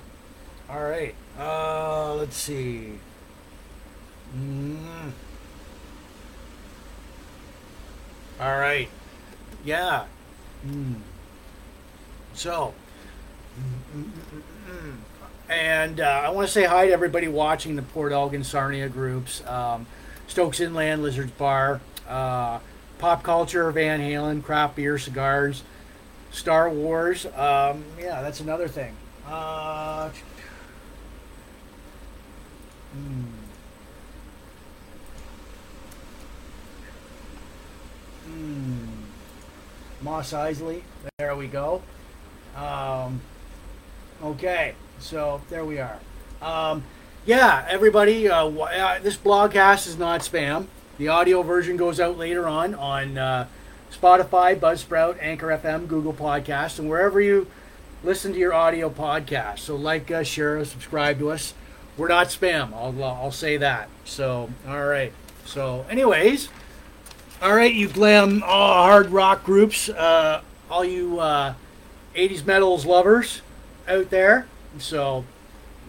all right, uh, let's see. Mm. All right, yeah. Mm. So, and uh, I want to say hi to everybody watching the Port Elgin Sarnia groups. Um, Stokes Inland, Lizards Bar, uh, Pop Culture, Van Halen, Craft Beer, Cigars, Star Wars. Um, yeah, that's another thing. Uh, hmm. Hmm. Mos Eisley. There we go. Um, okay, so there we are. Um, yeah, everybody, uh, uh, this blogcast is not spam. The audio version goes out later on on uh, Spotify, Buzzsprout, Anchor FM, Google Podcasts, and wherever you listen to your audio podcast. So like us, share us, subscribe to us. We're not spam. I'll I'll say that. So all right. So anyways, all right, you glam uh, hard rock groups, uh, all you 80s uh, metals lovers out there. So.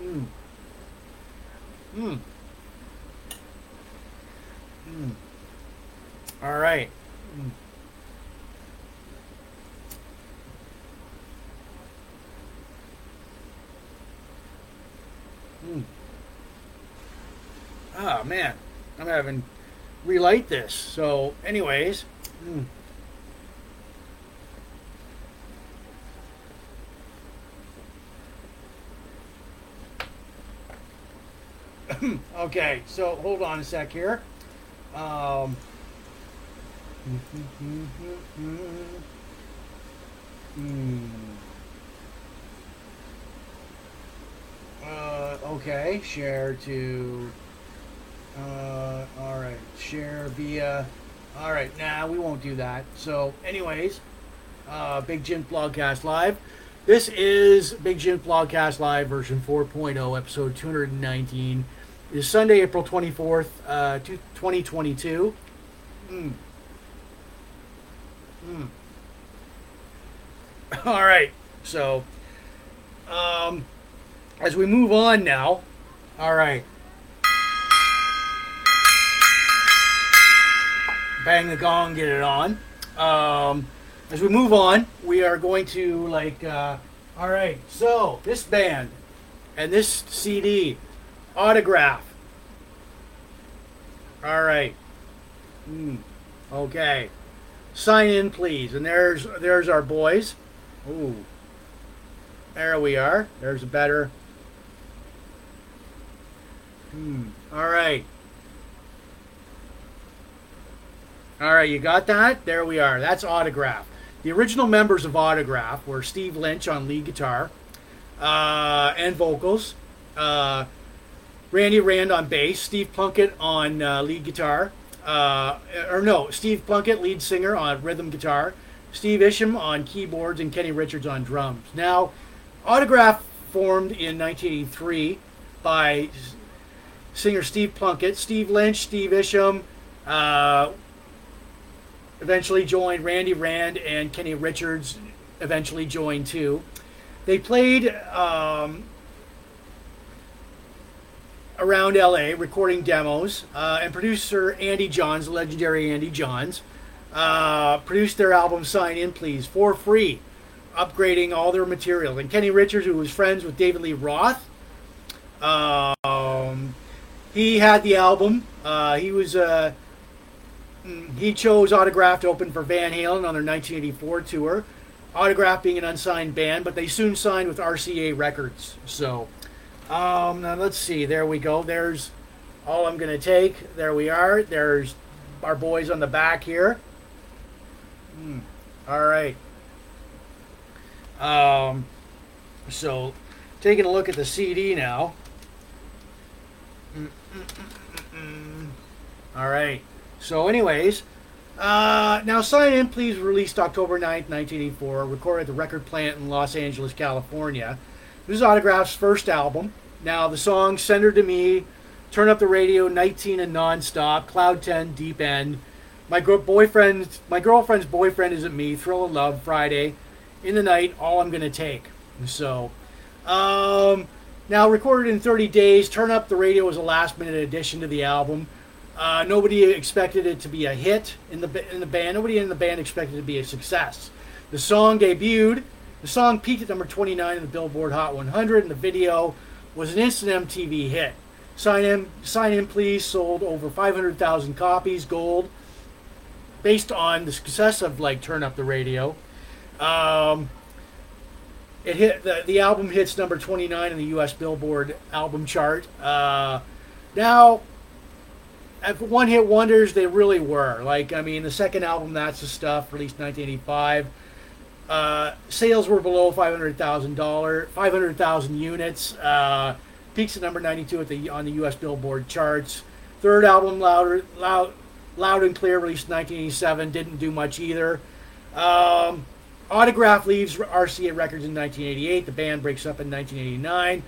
Mm, Hmm. Hmm. All right. Mm. Hmm. Oh man, I'm having relight this. So, anyways. Mm. okay, so hold on a sec here. Um, uh, okay, share to. Uh, all right, share via. All right, nah, we won't do that. So, anyways, uh, Big Jim Blogcast Live. This is Big Jim Blogcast Live version 4.0, episode 219. It is Sunday, April 24th, uh, 2022. Mm. Mm. All right, so um, as we move on now, all right. Bang the gong, get it on. Um, as we move on, we are going to like, uh, all right. So this band and this CD, autograph. All right. Mm, okay. Sign in, please. And there's there's our boys. Ooh. There we are. There's a better. Hmm. All right. All right, you got that? There we are. That's Autograph. The original members of Autograph were Steve Lynch on lead guitar uh, and vocals, uh, Randy Rand on bass, Steve Plunkett on uh, lead guitar, uh, or no, Steve Plunkett, lead singer on rhythm guitar, Steve Isham on keyboards, and Kenny Richards on drums. Now, Autograph formed in 1983 by singer Steve Plunkett, Steve Lynch, Steve Isham, uh, eventually joined Randy Rand and Kenny Richards eventually joined too. They played um, around LA recording demos, uh, and producer Andy Johns, legendary Andy Johns, uh, produced their album Sign In Please for free, upgrading all their material. And Kenny Richards, who was friends with David Lee Roth, um, he had the album. Uh, he was uh, he chose Autograph to open for Van Halen on their 1984 tour. Autograph being an unsigned band, but they soon signed with RCA Records. So, um, now let's see. There we go. There's all I'm to take. There we are. There's our boys on the back here. Hmm. All right. Um, so, taking a look at the CD now. Mm-mm-mm-mm. All right. So, anyways, uh, now Sign In Please released October 9th, 1984, recorded at the record plant in Los Angeles, California. This is Autograph's first album. Now, the song Send Her to Me, Turn Up the Radio, 19 and Nonstop, Cloud 10, Deep End, My gr- boyfriend, My Girlfriend's Boyfriend Isn't Me, Thrill of Love, Friday, In the Night, All I'm Gonna Take. So, um, now recorded in 30 days, Turn Up the Radio was a last minute addition to the album. Uh, nobody expected it to be a hit in the in the band. Nobody in the band expected it to be a success. The song debuted. The song peaked at number 29 in the Billboard Hot 100, and the video was an instant MTV hit. Sign in, sign in, please. Sold over 500,000 copies, gold, based on the success of like Turn Up the Radio. Um, it hit the, the album hits number 29 in the U.S. Billboard album chart. Uh, now one hit wonders they really were. Like, I mean, the second album, That's the Stuff, released 1985. Uh, sales were below $500,000, 500,000 units. Uh, peaks at number 92 at the on the U.S. Billboard charts. Third album, Louder, Loud, Loud and Clear, released 1987, didn't do much either. Um, Autograph leaves RCA Records in 1988. The band breaks up in 1989.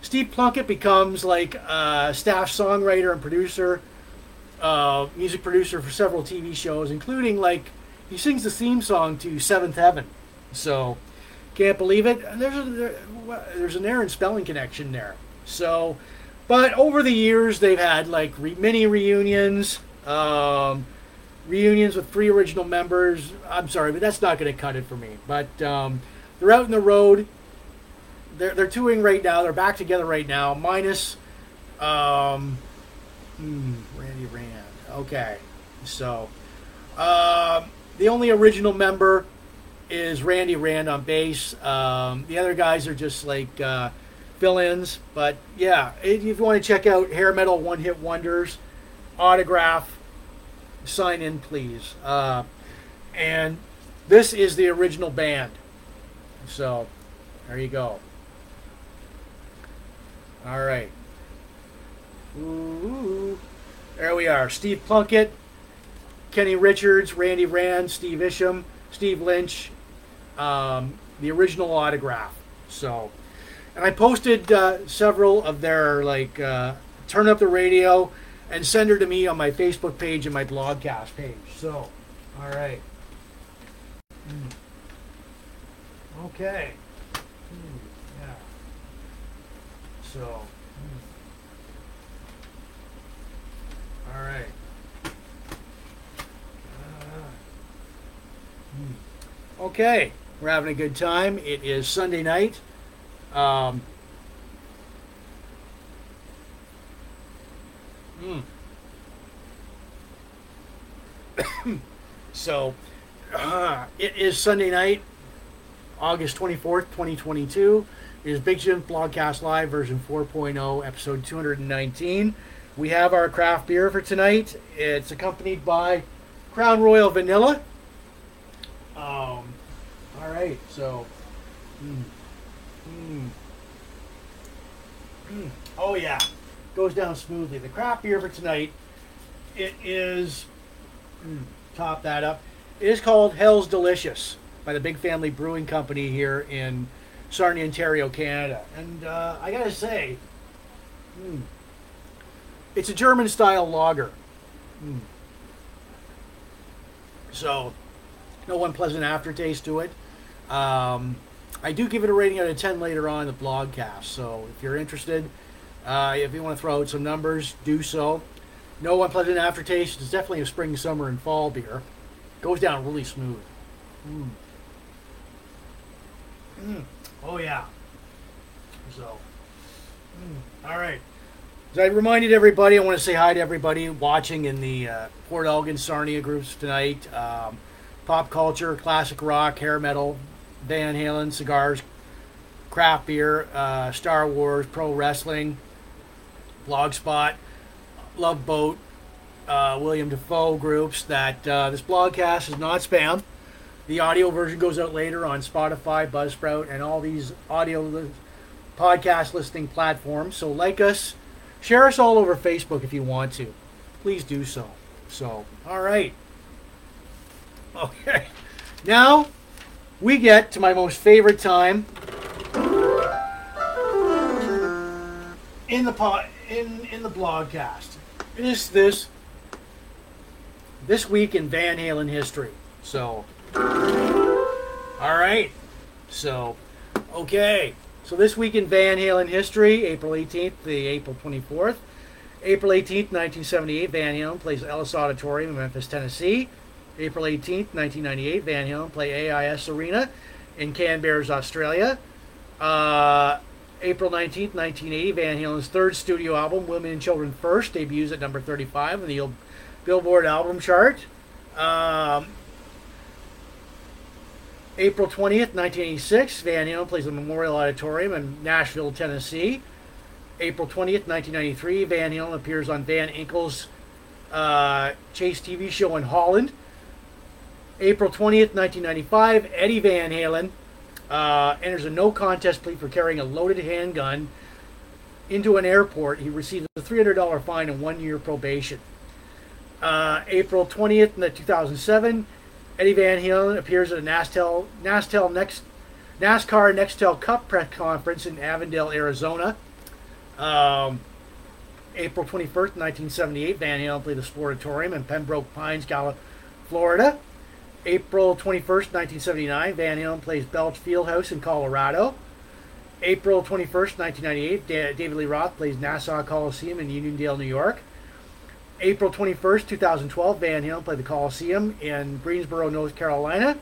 Steve Plunkett becomes like a staff songwriter and producer uh, music producer for several TV shows, including like he sings the theme song to Seventh Heaven. So can't believe it. And There's a, there, there's an Aaron Spelling connection there. So, but over the years they've had like re, mini reunions, um, reunions with three original members. I'm sorry, but that's not going to cut it for me. But um, they're out in the road. They're they're touring right now. They're back together right now, minus. Um, Hmm, Randy Rand. Okay. So, um, the only original member is Randy Rand on bass. Um, the other guys are just like uh, fill ins. But yeah, if you want to check out Hair Metal One Hit Wonders, autograph, sign in, please. Uh, and this is the original band. So, there you go. All right. Ooh, there we are. Steve Plunkett, Kenny Richards, Randy Rand, Steve Isham, Steve Lynch, um, the original autograph. So, and I posted uh, several of their like uh, turn up the radio and send her to me on my Facebook page and my blogcast page. So, all right. Mm. Okay. Mm, yeah. So. Mm. All right. Uh, mm. Okay, we're having a good time. It is Sunday night. Um, mm. so, uh, it is Sunday night, August 24th, 2022. It is Big Jim Blogcast Live version 4.0, episode 219. We have our craft beer for tonight. It's accompanied by Crown Royal Vanilla. Um, all right, so. Mm, mm, mm. Oh, yeah. Goes down smoothly. The craft beer for tonight, it is. Mm, top that up. It is called Hell's Delicious by the Big Family Brewing Company here in Sarnia, Ontario, Canada. And uh, I gotta say, mm, it's a German style lager. Mm. So, no unpleasant aftertaste to it. Um, I do give it a rating out of 10 later on in the blogcast. So, if you're interested, uh, if you want to throw out some numbers, do so. No unpleasant aftertaste. It's definitely a spring, summer, and fall beer. Goes down really smooth. Mm. Mm. Oh yeah. So. Mm. All right. As I reminded everybody, I want to say hi to everybody watching in the uh, Port Elgin Sarnia groups tonight. Um, pop culture, classic rock, hair metal, Van Halen, cigars, craft beer, uh, Star Wars, pro wrestling, Blogspot, Love Boat, uh, William Dafoe groups. That uh, this blogcast is not spam. The audio version goes out later on Spotify, Buzzsprout, and all these audio li- podcast listening platforms. So like us, share us all over Facebook if you want to. Please do so. So, all right. Okay. Now we get to my most favorite time in the pod, in in the blogcast. It is this this week in Van Halen history. So, all right. So, okay. So this week in Van Halen history, April 18th to April 24th. April 18th, 1978, Van Halen plays Ellis Auditorium in Memphis, Tennessee. April 18th, 1998, Van Halen play AIS Arena in Canberra, Australia. Uh, April 19th, 1980, Van Halen's third studio album, Women and Children First, debuts at number 35 on the Billboard album chart. Um, April 20th, 1986, Van Halen plays the Memorial Auditorium in Nashville, Tennessee. April 20th, 1993, Van Halen appears on Van Inkel's uh, Chase TV show in Holland. April 20th, 1995, Eddie Van Halen uh, enters a no contest plea for carrying a loaded handgun into an airport. He receives a $300 fine and one year probation. Uh, April 20th, 2007, Eddie Van Halen appears at a NASTEL, NASTEL next, NASCAR Nextel Cup press conference in Avondale, Arizona. Um, April 21st, 1978, Van Halen played the Sportatorium in Pembroke Pines, Florida. April 21st, 1979, Van Halen plays Balch Fieldhouse in Colorado. April 21st, 1998, David Lee Roth plays Nassau Coliseum in Uniondale, New York. April 21st, 2012, Van Halen played the Coliseum in Greensboro, North Carolina.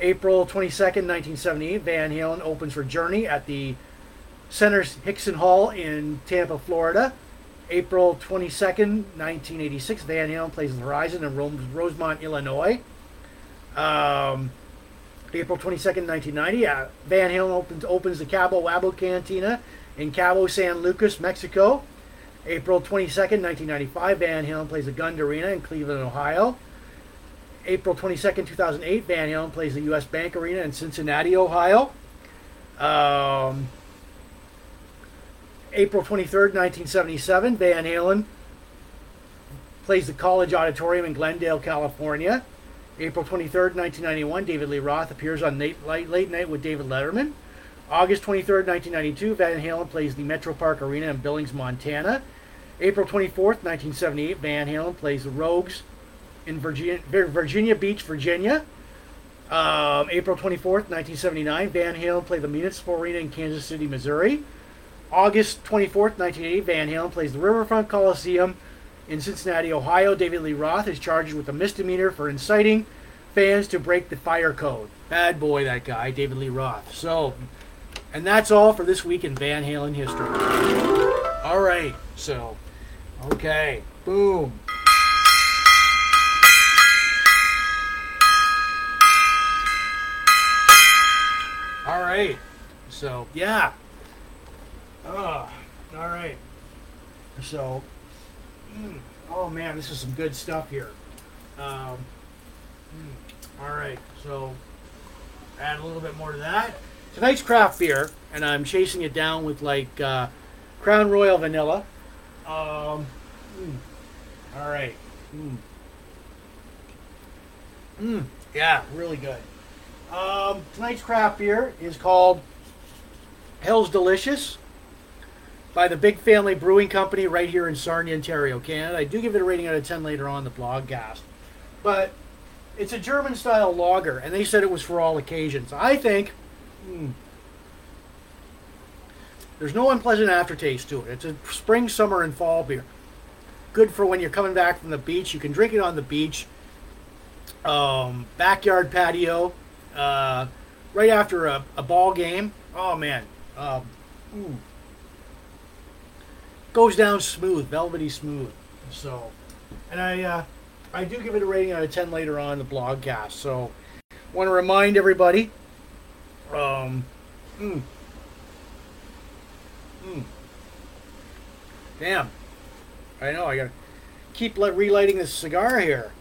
April 22nd, 1978, Van Halen opens for Journey at the Curtis Hixon Hall in Tampa, Florida. April 22nd, 1986, Van Halen plays the Horizon in Rosemont, Illinois. Um, April 22nd, 1990, uh, Van Halen opens, opens the Cabo Wabo Cantina in Cabo San Lucas, Mexico. April 22nd, 1995, Van Halen plays the Gund Arena in Cleveland, Ohio. April 22nd, 2008, Van Halen plays the U.S. Bank Arena in Cincinnati, Ohio. Um, April 23rd, 1977, Van Halen plays the College Auditorium in Glendale, California. April 23rd, 1991, David Lee Roth appears on Late, Late Night with David Letterman. August 23rd, 1992, Van Halen plays the MetraPark Arena in Billings, Montana. April 24th, 1978, Van Halen plays the Rogues in Virginia, Virginia Beach, Virginia. Um, April 24th, 1979, Van Halen played the Municipal Arena in Kansas City, Missouri. August 24th, 1980, Van Halen plays the Riverfront Coliseum in Cincinnati, Ohio. David Lee Roth is charged with a misdemeanor for inciting fans to break the fire code. Bad boy, that guy, David Lee Roth. So, and that's all for this week in Van Halen history. All right, so, okay, boom. All right, so yeah. Oh, all right. So, mm, oh man, this is some good stuff here. Um, mm, all right, so add a little bit more to that. Tonight's craft beer, and I'm chasing it down with like uh, Crown Royal Vanilla. Um, mm, all right. Mm. Yeah, really good. Um, tonight's craft beer is called Hell's Delicious by the Big Family Brewing Company right here in Sarnia, Ontario, Canada. I do give it a rating out of 10 later on the blogcast. But it's a German style lager, and they said it was for all occasions. I think hmm, there's no unpleasant aftertaste to it. It's a spring, summer, and fall beer. Good for when you're coming back from the beach. You can drink it on the beach, um, backyard patio, uh, right after a, a, ball game. Oh man, um, goes down smooth, velvety smooth. So, and I uh, I do give it a rating out of ten later on the blogcast. So, want to remind everybody. Um, mm, mm, damn, I know I gotta keep relighting this cigar here.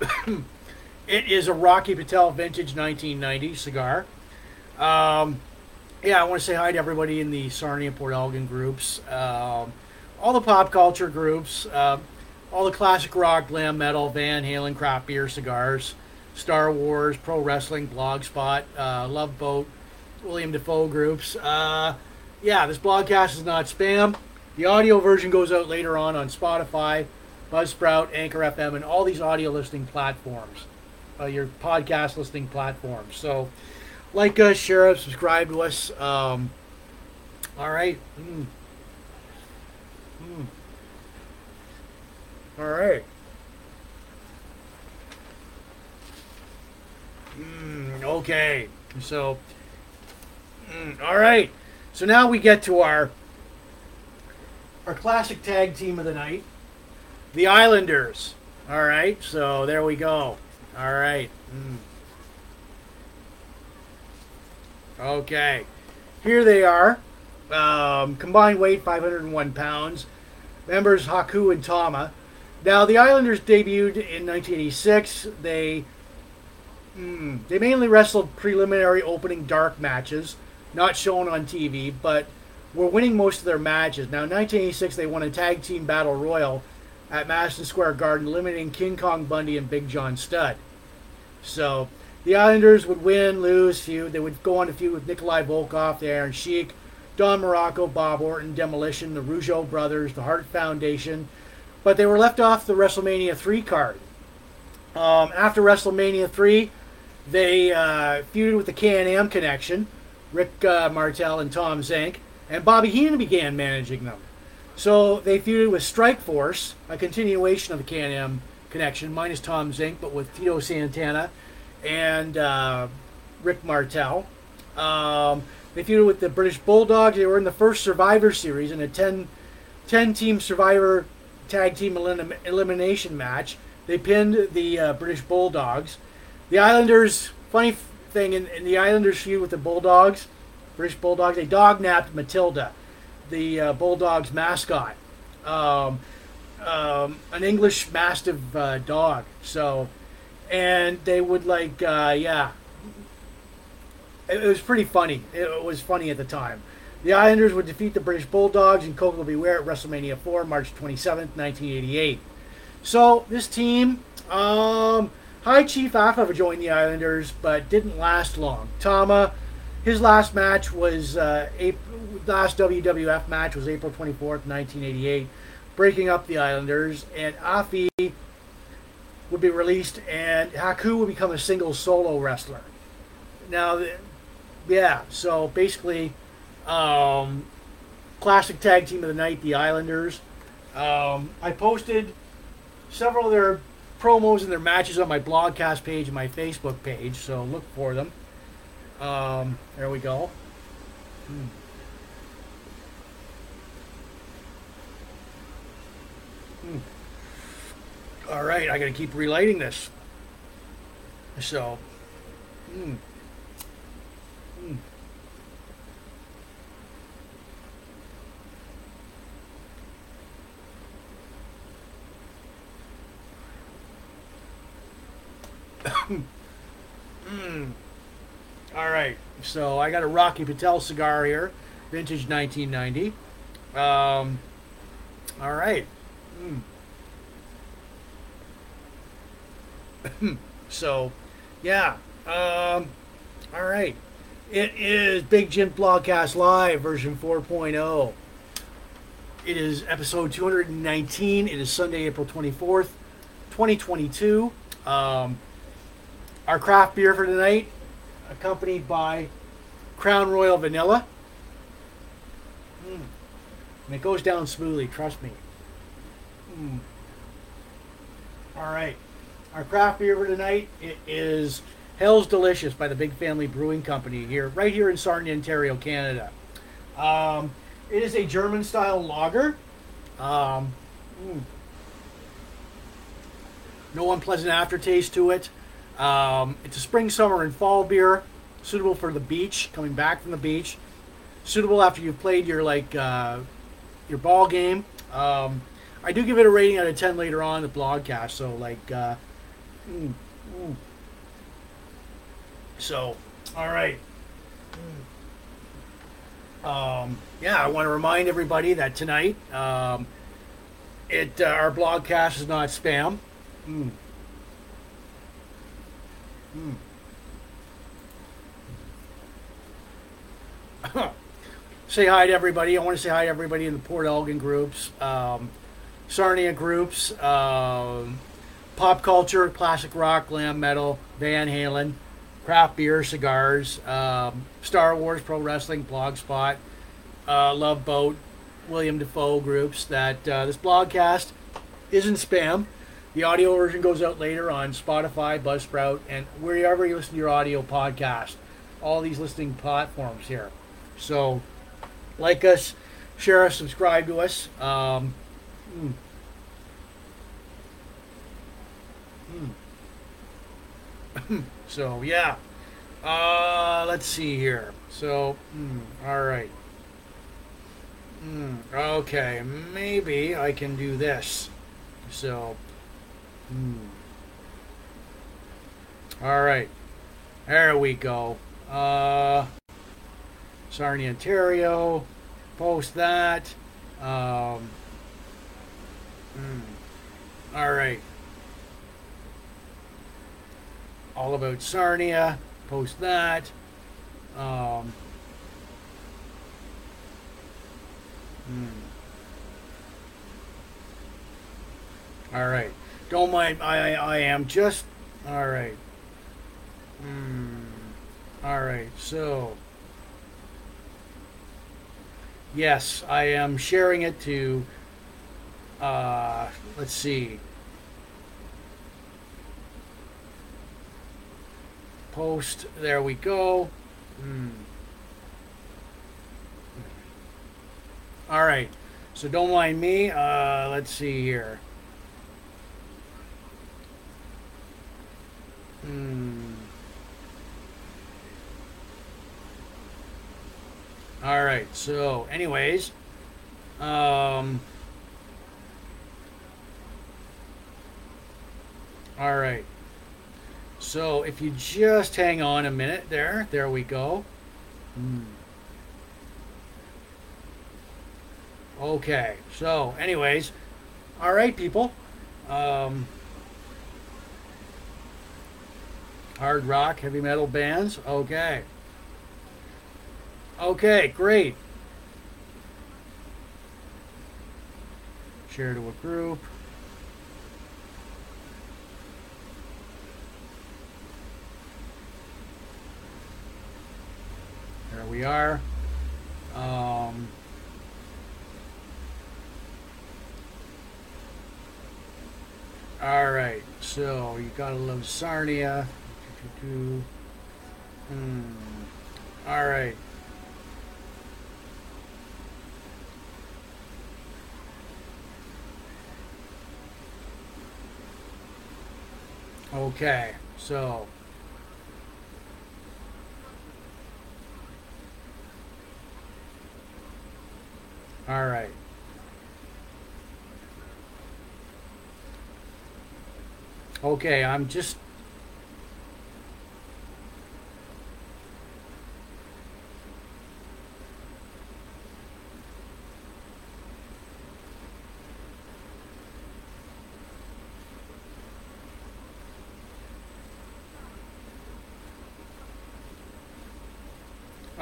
it is a Rocky Patel vintage 1990 cigar. Um, yeah, I want to say hi to everybody in the Sarnia Port Elgin groups, um, all the pop culture groups, uh, all the classic rock, glam metal, Van Halen, craft beer, cigars, Star Wars, pro wrestling, blogspot, uh, Love Boat, William Dafoe groups. Uh, yeah, this blogcast is not spam. The audio version goes out later on on Spotify, Buzzsprout, Anchor FM, and all these audio listening platforms, uh, your podcast listening platforms. So, like us, share us, subscribe to us. Um, all right. Mm. Mm. All right. Mm, okay. So, mm, all right. So now we get to our our classic tag team of the night the Islanders. All right, so there we go. All right. Mm. Okay. Here they are. Um, combined weight 501 pounds. Members Haku and Tama. Now the Islanders debuted in 1986. They mm, they mainly wrestled preliminary opening dark matches, not shown on TV, but were winning most of their matches. Now in 1986 they won a tag team battle royal at Madison Square Garden, limiting King Kong Bundy and Big John Studd. So the Islanders would win, lose, feud. They would go on to feud with Nikolai Volkov, the Iron Sheik, Don Muraco, Bob Orton, Demolition, the Rougeau brothers, the Hart Foundation. But they were left off the WrestleMania 3 card. Um, after WrestleMania 3, they uh, feuded with the Can-Am Connection, Rick uh, Martel and Tom Zenk, and Bobby Heenan began managing them. So they feuded with Strike Force, a continuation of the Can-Am connection, minus Tom Zenk, but with Tito Santana and uh, Rick Martel. Um, they feuded with the British Bulldogs. They were in the first Survivor Series in a 10, 10 team Survivor tag team elim- elimination match. They pinned the uh, British Bulldogs. The Islanders, funny thing, in, in, the Islanders feud with the Bulldogs, British Bulldogs, they dog napped Matilda the uh, Bulldogs mascot, um, um, an English Mastiff uh, dog. So, and they would like, uh, yeah, it, it was pretty funny. It was funny at the time. The Islanders would defeat the British Bulldogs and Koko B. Ware at WrestleMania 4, March 27th, 1988. So this team, um, High Chief Afa joined the Islanders, but didn't last long. Tama, his last match was uh, April, last WWF match was April 24th, 1988, breaking up the Islanders, and Afa would be released, and Haku would become a single solo wrestler. Now, yeah, so basically, um, classic tag team of the night, the Islanders. Um, I posted several of their promos and their matches on my blogcast page and my Facebook page, so look for them. Um, there we go. Hmm. Hmm. All right, I got to keep relighting this. So, hmm. Hmm. mm. All right, so I got a Rocky Patel cigar here, vintage 1990. Um, all right. Mm. so, yeah. Um, all right. It is Big Jim Blogcast Live version 4.0. It is episode 219. It is Sunday, April 24th, 2022. Um, our craft beer for tonight, accompanied by Crown Royal Vanilla. Mm. And it goes down smoothly, trust me. Mm. All right. Our craft beer for tonight it is Hell's Delicious by the Big Family Brewing Company here, right here in Sarnia, Ontario, Canada. Um, it is a German style lager. Um, mm. No unpleasant aftertaste to it. Um, it's a spring, summer, and fall beer, suitable for the beach, coming back from the beach. Suitable after you've played your like uh, your ball game. Um, I do give it a rating out of ten later on the blogcast. So like, uh, mm, mm. so all right. Um, yeah, I want to remind everybody that tonight, um, it uh, our blogcast is not spam. Mm. Hmm. say hi to everybody. I want to say hi to everybody in the Port Elgin groups, um, Sarnia groups, um, pop culture, classic rock, glam metal, Van Halen, craft beer, cigars, um, Star Wars, pro wrestling, blogspot, uh, Love Boat, William Dafoe groups. That uh, this blogcast isn't spam. The audio version goes out later on Spotify, Buzzsprout, and wherever you listen to your audio podcast. All these listening platforms here. So, like us, share us, subscribe to us. Um, mm. Mm. so yeah. Uh, let's see here. So, mm, all right. Mm, okay, maybe I can do this. So, Hmm. All right. There we go. Uh, Sarnia, Ontario. Post that. Um, hmm. All right. All about Sarnia. Post that. Um, hmm. All right. Don't mind. I I am just all right. Hmm. All right. So yes, I am sharing it to. Uh, let's see. Post. There we go. Hmm. All right. So don't mind me. Uh, let's see here. Hmm. All right. So, anyways, um, all right. So if you just hang on a minute there, there we go. Hmm. Okay, so anyways, all right, people. Um, hard rock, heavy metal bands. Okay. Okay, great. Share to a group. There we are. Um, all right, so you gotta love Sarnia. Hmm. All right. Okay, so all right. Okay, I'm just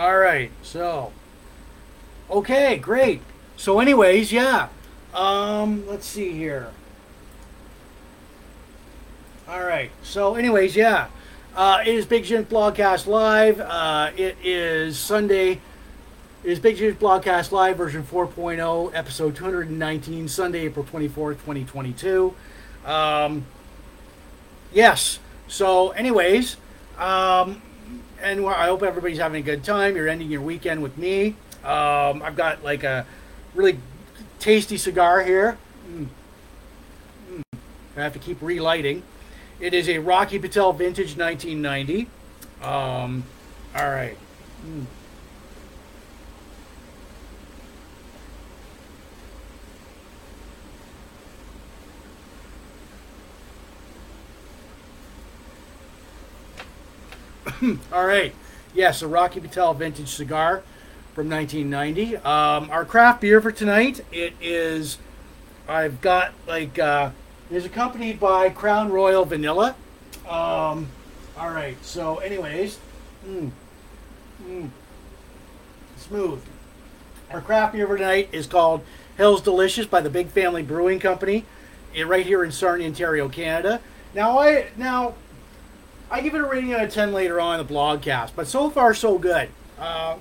All right, so okay, great. So, anyways, yeah. Um, let's see here. All right. So, anyways, yeah. Uh, it is Big Jim Blogcast Live. Uh, it is Sunday. It is Big Jim Blogcast Live version 4.0, episode 219, Sunday, April 24th, 2022. Um, yes. So, anyways, um, and I hope everybody's having a good time. You're ending your weekend with me. Um, I've got like a really tasty cigar here. Mm. Mm. I have to keep relighting. It is a Rocky Patel Vintage 1990. Um, all right. Mm. All right. Yes, a Rocky Patel Vintage cigar from 1990. Um, our craft beer for tonight, it is, I've got like, uh, accompanied by Crown Royal Vanilla. Um, all right, so anyways, mm, mm, smooth. Our craft beer for tonight is called Hell's Delicious by the Big Family Brewing Company, right here in Sarnia, Ontario, Canada. Now I now I give it a rating out of ten later on in the blogcast, but so far so good. Uh,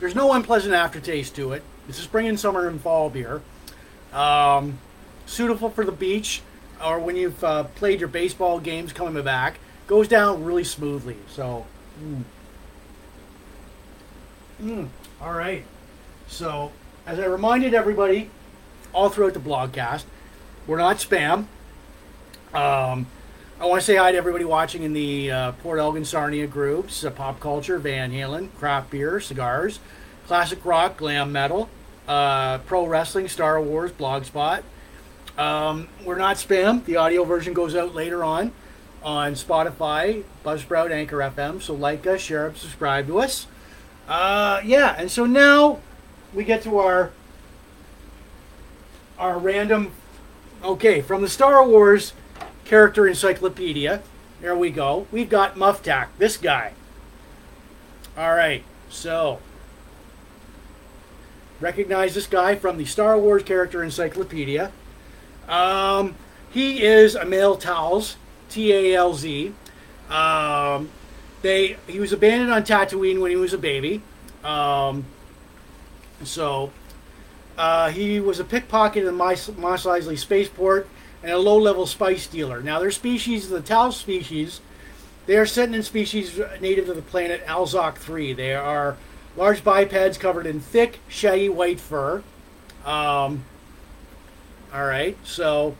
there's no unpleasant aftertaste to it. It's a spring and summer and fall beer. Um, suitable for the beach or when you've uh, played your baseball games coming back. Goes down really smoothly. So, mm. Mm. all right. So, as I reminded everybody all throughout the blogcast, we're not spam. Um, I want to say hi to everybody watching in the uh, Port Elgin Sarnia groups, uh, pop culture, Van Halen, craft beer, cigars, classic rock, glam metal, uh, pro wrestling, Star Wars, Blogspot. Um, we're not spam. The audio version goes out later on on Spotify, Buzzsprout, Anchor FM. So like us, share us, subscribe to us. Uh, yeah, and so now we get to our our random. Okay, from the Star Wars character encyclopedia. There we go. We've got Muftak, this guy. All right, so recognize this guy from the Star Wars character encyclopedia. Um, he is a male Talz, T A L Z. Um, they he was abandoned on Tatooine when he was a baby. Um, so uh, he was a pickpocket in the Mos Eisley spaceport and a low-level spice dealer. Now, their species, the Talz species, they are sentient species native to the planet Alzoc 3. They are large bipeds covered in thick, shaggy white fur. Um, all right, so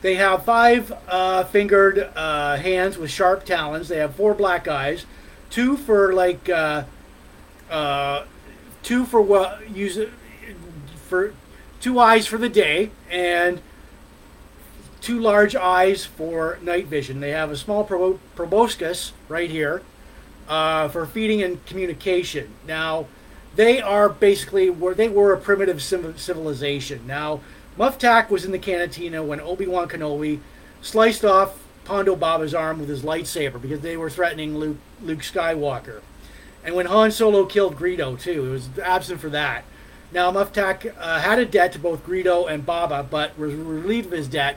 they have five uh, fingered uh, hands with sharp talons. They have four black eyes, two for like uh, uh two for what use for two eyes for the day and two large eyes for night vision. They have a small probo- proboscis right here uh, for feeding and communication. Now, they are basically where they were a primitive civilization. Now, Muftak was in the cantina when Obi Wan Kenobi sliced off Ponda Baba's arm with his lightsaber because they were threatening Luke, Luke Skywalker. And when Han Solo killed Greedo, too, it was absent for that. Now, Muftak uh, had a debt to both Greedo and Baba, but was relieved of his debt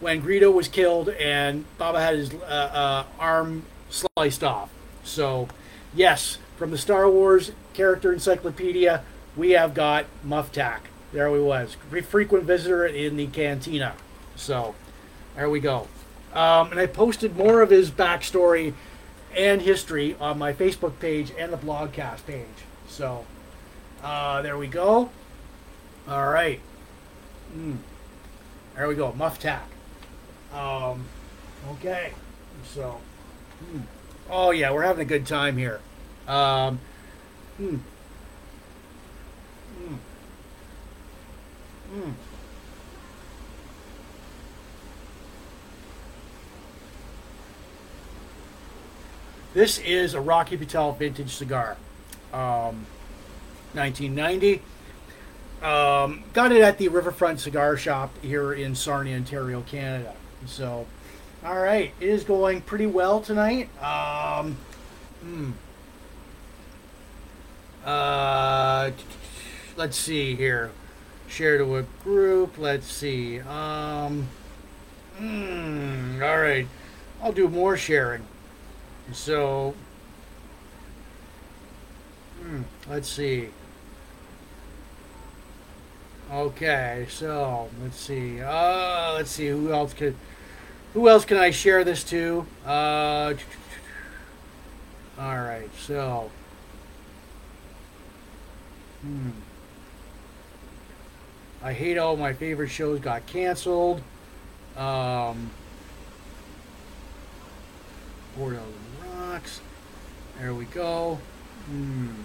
when Greedo was killed and Baba had his uh, uh, arm sliced off. So, yes, from the Star Wars character encyclopedia, we have got Muftak. There he was, frequent visitor in the cantina. So, there we go. Um, and I posted more of his backstory and history on my Facebook page and the blogcast page. So, uh, there we go. All right. Mm. There we go. Muftak. Um, okay. So, oh yeah, we're having a good time here. Um, mm. Mm. Mm. This is a Rocky Patel vintage cigar. Um, 1990. Um, got it at the Riverfront Cigar Shop here in Sarnia, Ontario, Canada. So, all right, it is going pretty well tonight. Um, hmm. Uh, let's see here. Share to a group. Let's see. Um, hmm. all right, I'll do more sharing. So, hmm, let's see. Okay, so let's see. Uh, let's see who else could. Who else can I share this to? Uh, all right, so. Hmm. I hate all my favorite shows got canceled. Um, Board Rocks. There we go. Hmm.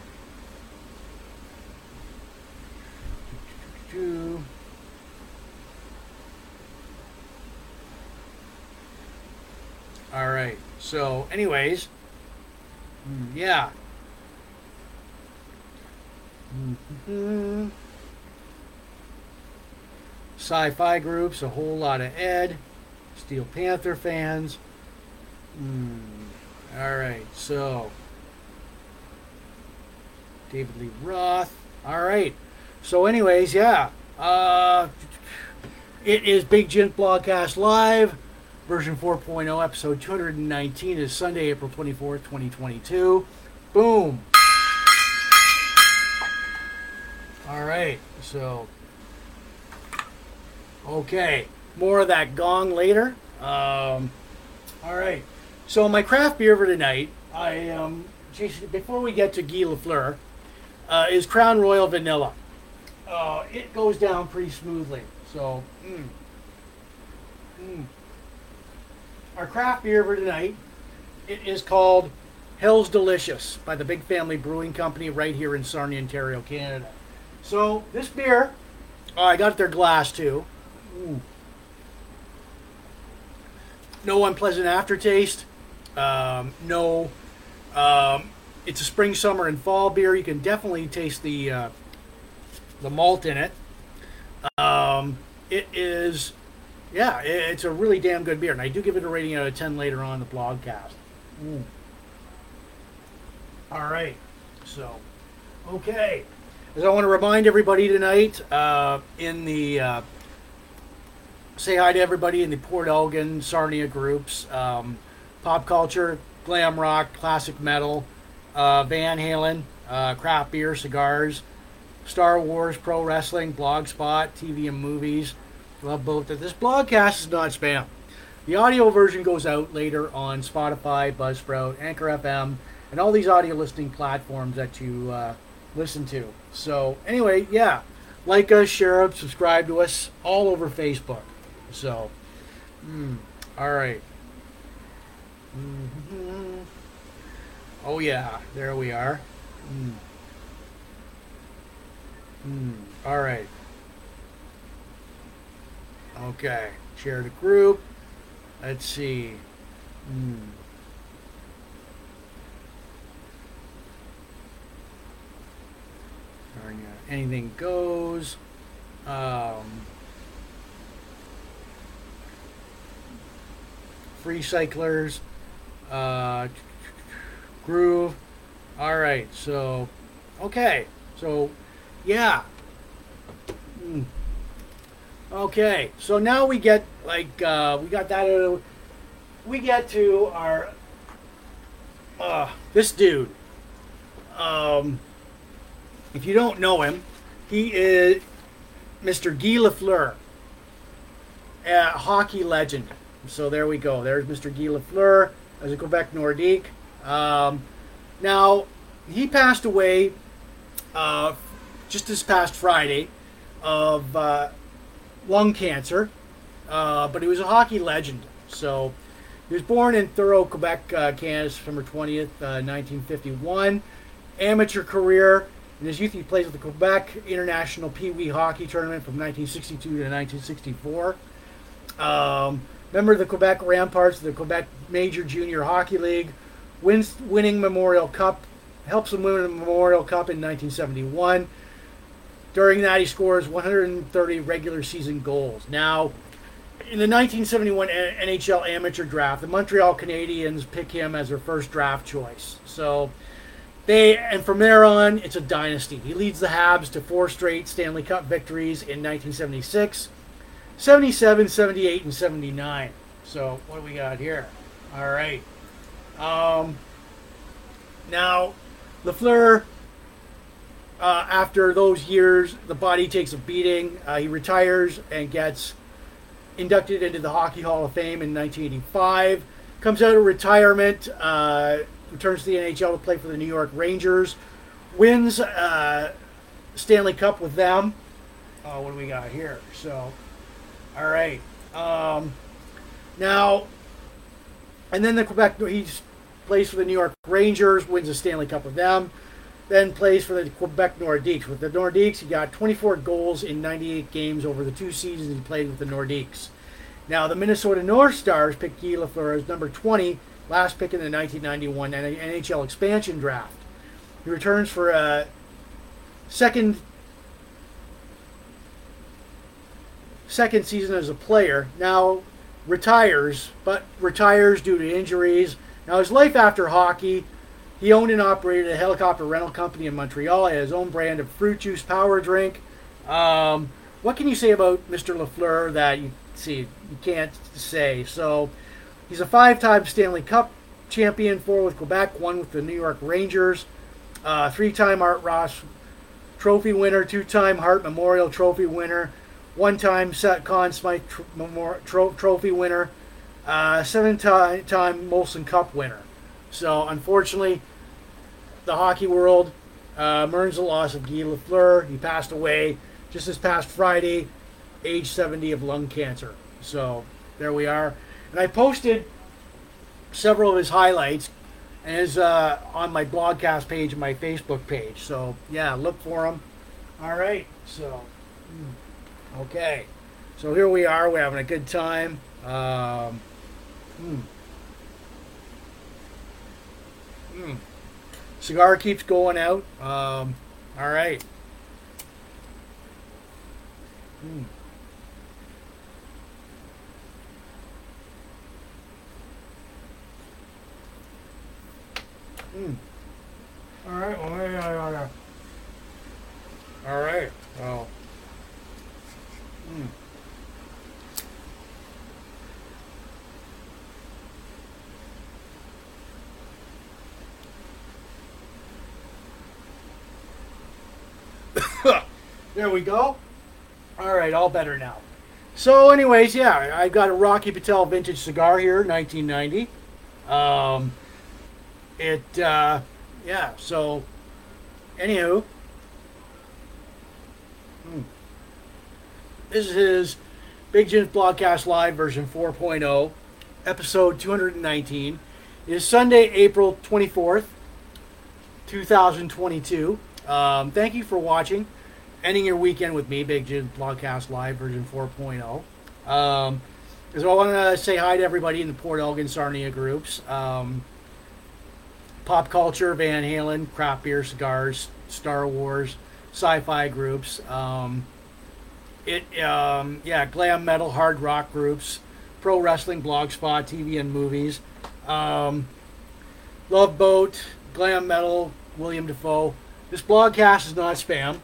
All right. So, anyways, mm, yeah. Mm-hmm. Sci-fi groups, a whole lot of Ed, Steel Panther fans. Mm. All right. So, David Lee Roth. All right. So, anyways, yeah. Uh, it is Big Jim Blogcast Live, version 4.0, episode 219 is Sunday, April 24th, 2022. Boom. All right, so. Okay, more of that gong later. Um, all right, so my craft beer for tonight, I um, before we get to Guy Lafleur, uh, is Crown Royal Vanilla uh, it goes down pretty smoothly. So, mm, mm. Our craft beer for tonight, it is called Hell's Delicious by the Big Family Brewing Company right here in Sarnia, Ontario, Canada. So this beer, oh, I got their glass too. Ooh. No unpleasant aftertaste. Um, no, um, it's a spring, summer, and fall beer. You can definitely taste the uh, the malt in it. Um, it is, yeah, it's a really damn good beer, and I do give it a rating out of ten later on the blogcast. Mm. All right, so okay. As I want to remind everybody tonight, uh, in the uh, say hi to everybody in the Port Elgin, Sarnia groups, um, pop culture, glam rock, classic metal, uh, Van Halen, uh, craft beer, cigars. Star Wars, pro wrestling, blogspot, TV and movies. Love both. That this blogcast is not spam. The audio version goes out later on Spotify, Buzzsprout, Anchor FM, and all these audio listening platforms that you uh, listen to. So, anyway, yeah, like us, share us, subscribe to us all over Facebook. So, mm, all right. mm-hmm. Oh, yeah, there we are. Mm. All right. Okay. Share the group. Let's see. Hmm. Anything goes. Um, free cyclers. Uh, groove. All right. So, okay. So, yeah. Mm. Okay. So now we get like uh, we got that. Uh, we get to our uh, this dude. Um, if you don't know him, he is Mr. Guy Lafleur, a hockey legend. So there we go. There's Mr. Guy Lafleur as a Quebec Nordique. Um, now, he passed away uh, just this past Friday of uh, lung cancer, uh, but he was a hockey legend. So he was born in Thurso, Quebec, uh, Canada, September 20th, 1951. Uh, Amateur career. In his youth, he played with the Quebec International Pee Wee Hockey Tournament from 1962 to 1964. Um, member of the Quebec Ramparts, the Quebec Major Junior Hockey League, wins winning Memorial Cup, helps them win the Memorial Cup in 1971. During that, he scores 130 regular season goals. Now, in the 1971 NHL amateur draft, the Montreal Canadiens pick him as their first draft choice. So they and from there on, it's a dynasty. He leads the Habs to four straight Stanley Cup victories in 1976, 77, 78, and 79. So what do we got here? All right. Um, now, Lafleur, uh, after those years, the body takes a beating. Uh, he retires and gets inducted into the Hockey Hall of Fame in 1985. Comes out of retirement, uh, returns to the NHL to play for the New York Rangers, wins uh, Stanley Cup with them. Oh, what do we got here? So, all right. Um, now, and then the Quebec, he plays for the New York Rangers, wins the Stanley Cup with them, then plays for the Quebec Nordiques. With the Nordiques, he got 24 goals in 98 games over the two seasons he played with the Nordiques. Now, the Minnesota North Stars picked Guy Lafleur as number 20, last pick in the 1991 NHL expansion draft. He returns for a second second season as a player. Now retires, but retires due to injuries. Now, his life after hockey, he owned and operated a helicopter rental company in Montreal. Had his own brand of fruit juice power drink. Um, what can you say about Mr. Lafleur that you see you can't say? So, he's a five-time Stanley Cup champion, four with Quebec, one with the New York Rangers, uh, three-time Art Ross Trophy winner, two-time Hart Memorial Trophy winner, one-time Conn Smythe Trophy winner, uh, seven-time time Molson Cup winner. So unfortunately, the hockey world uh, mourns the loss of Guy Lafleur. He passed away just this past Friday, age 70 of lung cancer. So there we are. And I posted several of his highlights is uh, on my blogcast page and my Facebook page. So yeah, look for them. All right. So. Hmm. Okay, so here we are. We're having a good time. Um, hmm. Hmm. Cigar keeps going out. Um, all right. Hmm. Hmm. All right. Well, yeah, yeah, yeah. All right. Well. Mm. there we go. All right, all better now. So, anyways, yeah, I've got a Rocky Patel vintage cigar here, 1990. Um, it, uh, yeah. So, anywho, hmm. This is Big Jim's Blogcast Live version 4.0, episode 219. It is Sunday, April 24th, 2022. Um, thank you for watching. Ending your weekend with me, Big Jim's Blogcast Live version 4.0. Um, well, I want to say hi to everybody in the Port Elgin Sarnia groups. Um, pop culture, Van Halen, craft beer, cigars, Star Wars, sci-fi groups. Um, it, um, yeah, glam metal, hard rock groups, pro wrestling, blogspot, TV and movies. Um, Love Boat, glam metal, William Dafoe. This blogcast is not spam.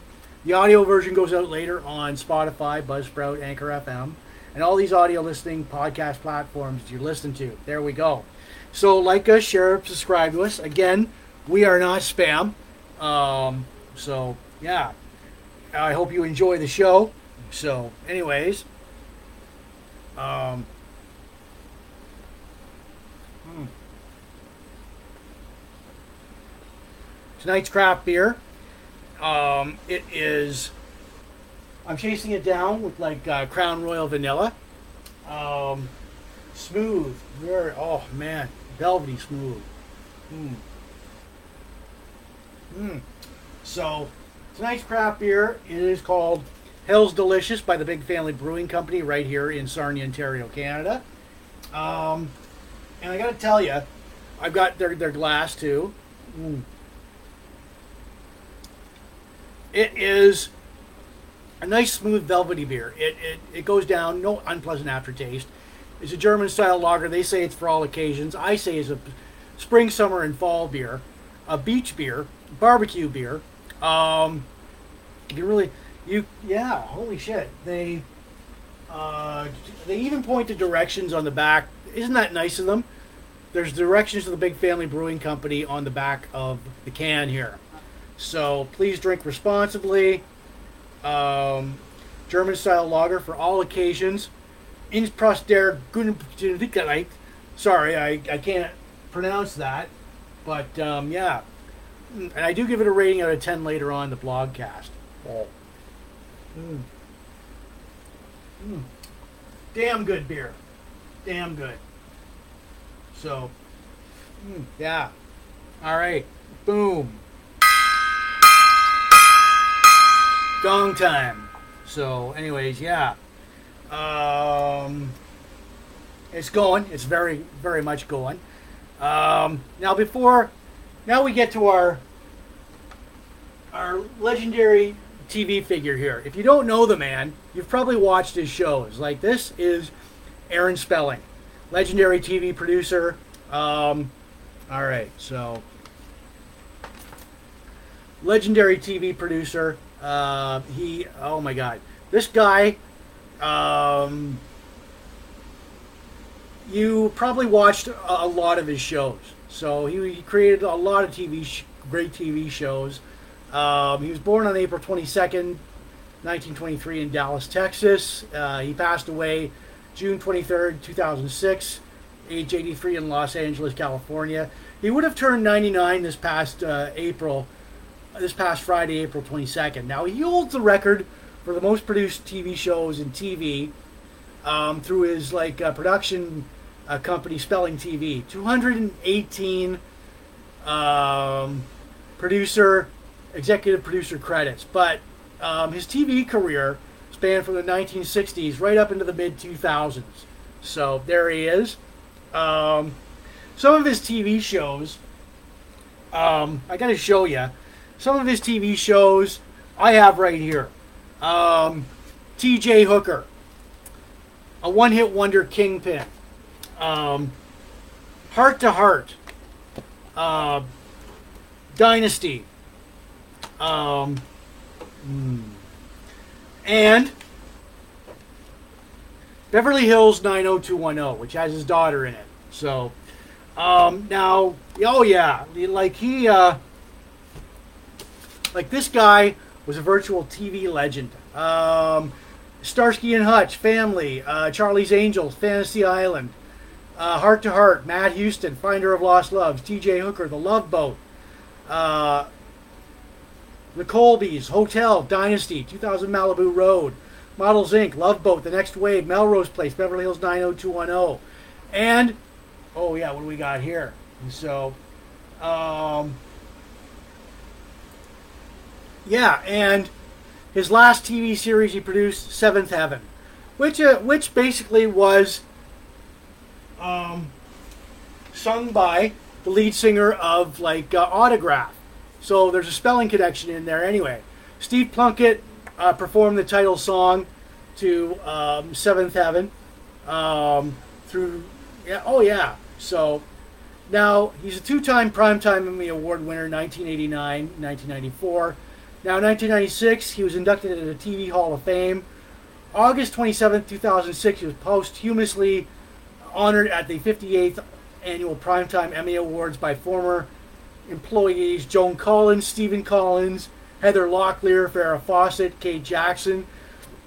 The audio version goes out later on Spotify, Buzzsprout, Anchor FM, and all these audio listening podcast platforms you listen to. There we go. So like us, share, subscribe to us. Again, we are not spam. Um, so yeah, I hope you enjoy the show. So, anyways, um, hmm. Tonight's craft beer. Um, it is. I'm chasing it down with like uh, Crown Royal Vanilla. Um, smooth, very. Oh man, velvety smooth. Hmm. Hmm. So tonight's craft beer is called Hell's Delicious by the Big Family Brewing Company right here in Sarnia, Ontario, Canada. Um, and I got to tell you, I've got their their glass too. Mm. It is a nice, smooth, velvety beer. It, it, it goes down, no unpleasant aftertaste. It's a German style lager. They say it's for all occasions. I say it's a spring, summer, and fall beer, a beach beer, barbecue beer. Um, you really, you yeah, holy shit. They uh, they even point to directions on the back. Isn't that nice of them? There's directions to the Big Family Brewing Company on the back of the can here. So please drink responsibly. Um, German style lager for all occasions. Innsprost der Sorry, I, I can't pronounce that. But um, yeah. And I do give it a rating out of 10 later on the blogcast. Oh. Mm. Mm. Damn good beer. Damn good. So, mm, yeah. All right. Boom. Gong time. So, anyways, yeah. Um, it's going. It's very, very much going. Um, now, before, now we get to our our legendary TV figure here. If you don't know the man, you've probably watched his shows. Like this is Aaron Spelling, legendary TV producer. Um, all right, so legendary TV producer. Uh, he, oh my God, this guy. Um, you probably watched a, lot of his shows. So he, he created a lot of TV, sh- great TV shows. Um, he was born on April 22nd, 1923, in Dallas, Texas. Uh, he passed away June 23rd, 2006, age 83 in Los Angeles, California. He would have turned 99 this past uh, April, this past Friday, April 22nd. Now, he holds the record for the most produced TV shows in TV um, through his like uh, production uh, company, Spelling TV. 218 um, producer executive producer credits. But um, his TV career spanned from the 1960s right up into the mid 2000s. So there he is. Um, some of his TV shows, um, I got to show you. Some of his TV shows I have right here. Um, T.J. Hooker, a one-hit wonder kingpin. Um, Heart to Heart, uh, Dynasty, um, hmm. and Beverly Hills 90210, which has his daughter in it. So, um, now, oh yeah, like he, uh, like this guy was a virtual TV legend. Um, Starsky and Hutch, Family, uh, Charlie's Angels, Fantasy Island, uh, Heart to Heart, Matt Houston, Finder of Lost Loves, T.J. Hooker, The Love Boat, uh, the Colbys, Hotel, Dynasty, 2000 Malibu Road, Models Inc., Love Boat, The Next Wave, Melrose Place, Beverly Hills 90210. And, oh yeah, what do we got here? So, um, yeah, and his last TV series he produced, Seventh Heaven, which uh, which basically was um, sung by the lead singer of like uh, Autograph. So there's a spelling connection in there anyway. Steve Plunkett uh, performed the title song to um, Seventh Heaven um, through, yeah, oh yeah. So now he's a two-time Primetime Emmy Award winner, 1989, 1994. Now, in 1996, he was inducted into the TV Hall of Fame. August 27, 2006, he was posthumously honored at the 58th annual Primetime Emmy Awards by former employees Joan Collins, Stephen Collins, Heather Locklear, Farrah Fawcett, Kate Jackson,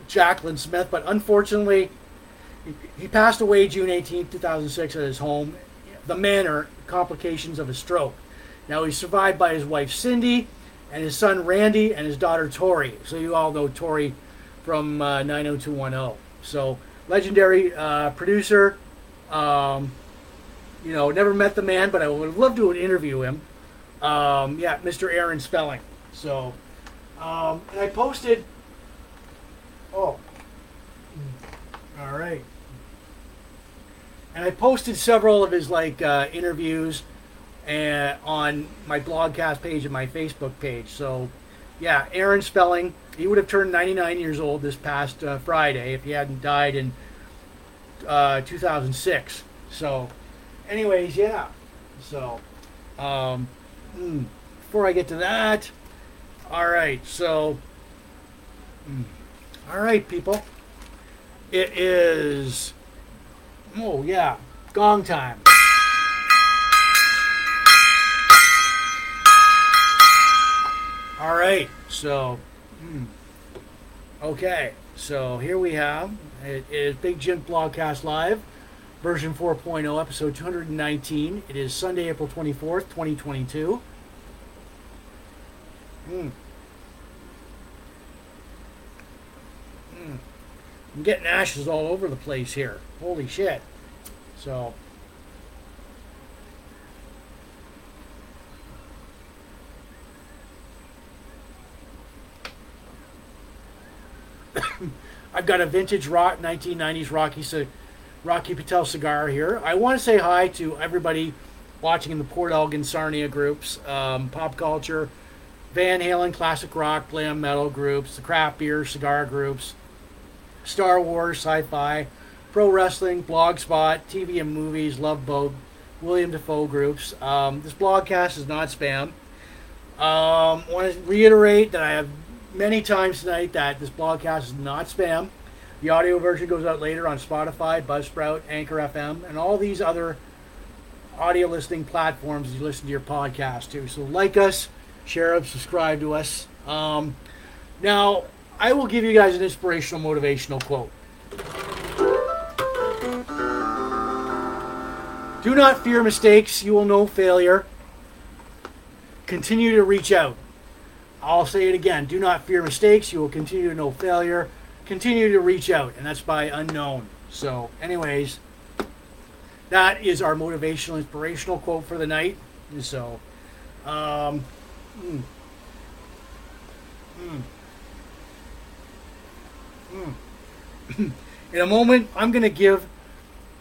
Jaclyn Smith. But unfortunately, he passed away June 18, 2006, at his home, the Manor, complications of a stroke. Now, he's survived by his wife Cindy and his son Randy and his daughter Tori. So, you all know Tori from uh, 90210. So, legendary uh, producer. Um, you know, never met the man, but I would love to interview him. Um, yeah, Mr. Aaron Spelling. So, um, and I posted. Oh, all right. And I posted several of his like uh, interviews and on my blogcast page and my Facebook page. So, yeah, Aaron Spelling. He would have turned 99 years old this past uh, Friday if he hadn't died in uh, 2006. So, anyways, yeah. So, um, mm, before I get to that, all right. So, mm, all right, people. It is. Oh yeah, gong time. Right, so, hmm. okay, so here we have it is Big Jim Blogcast Live, version 4.0, episode 219. It is Sunday, April 24th, 2022. Hmm. Hmm. I'm getting ashes all over the place here. Holy shit. So. I've got a vintage rock 1990s Rocky Rocky Patel cigar here. I want to say hi to everybody watching in the Port Elgin Sarnia groups, um, pop culture, Van Halen, classic rock, glam metal groups, the craft beer cigar groups, Star Wars, sci-fi, pro wrestling, blogspot, TV and movies, Love Boat, William Dafoe groups. Um, this blogcast is not spam. Um, want to reiterate that I have many times tonight that this blogcast is not spam. The audio version goes out later on Spotify, Buzzsprout, Anchor FM, and all these other audio listening platforms you listen to your podcast to. So like us, share us, subscribe to us. Um, now, I will give you guys an inspirational, motivational quote. Do not fear mistakes, you will know failure. Continue to reach out. I'll say it again. Do not fear mistakes. You will continue to know failure. Continue to reach out. And that's by unknown. So, anyways, that is our motivational, inspirational quote for the night. And So, um, mm, mm, mm. in a moment, I'm going to give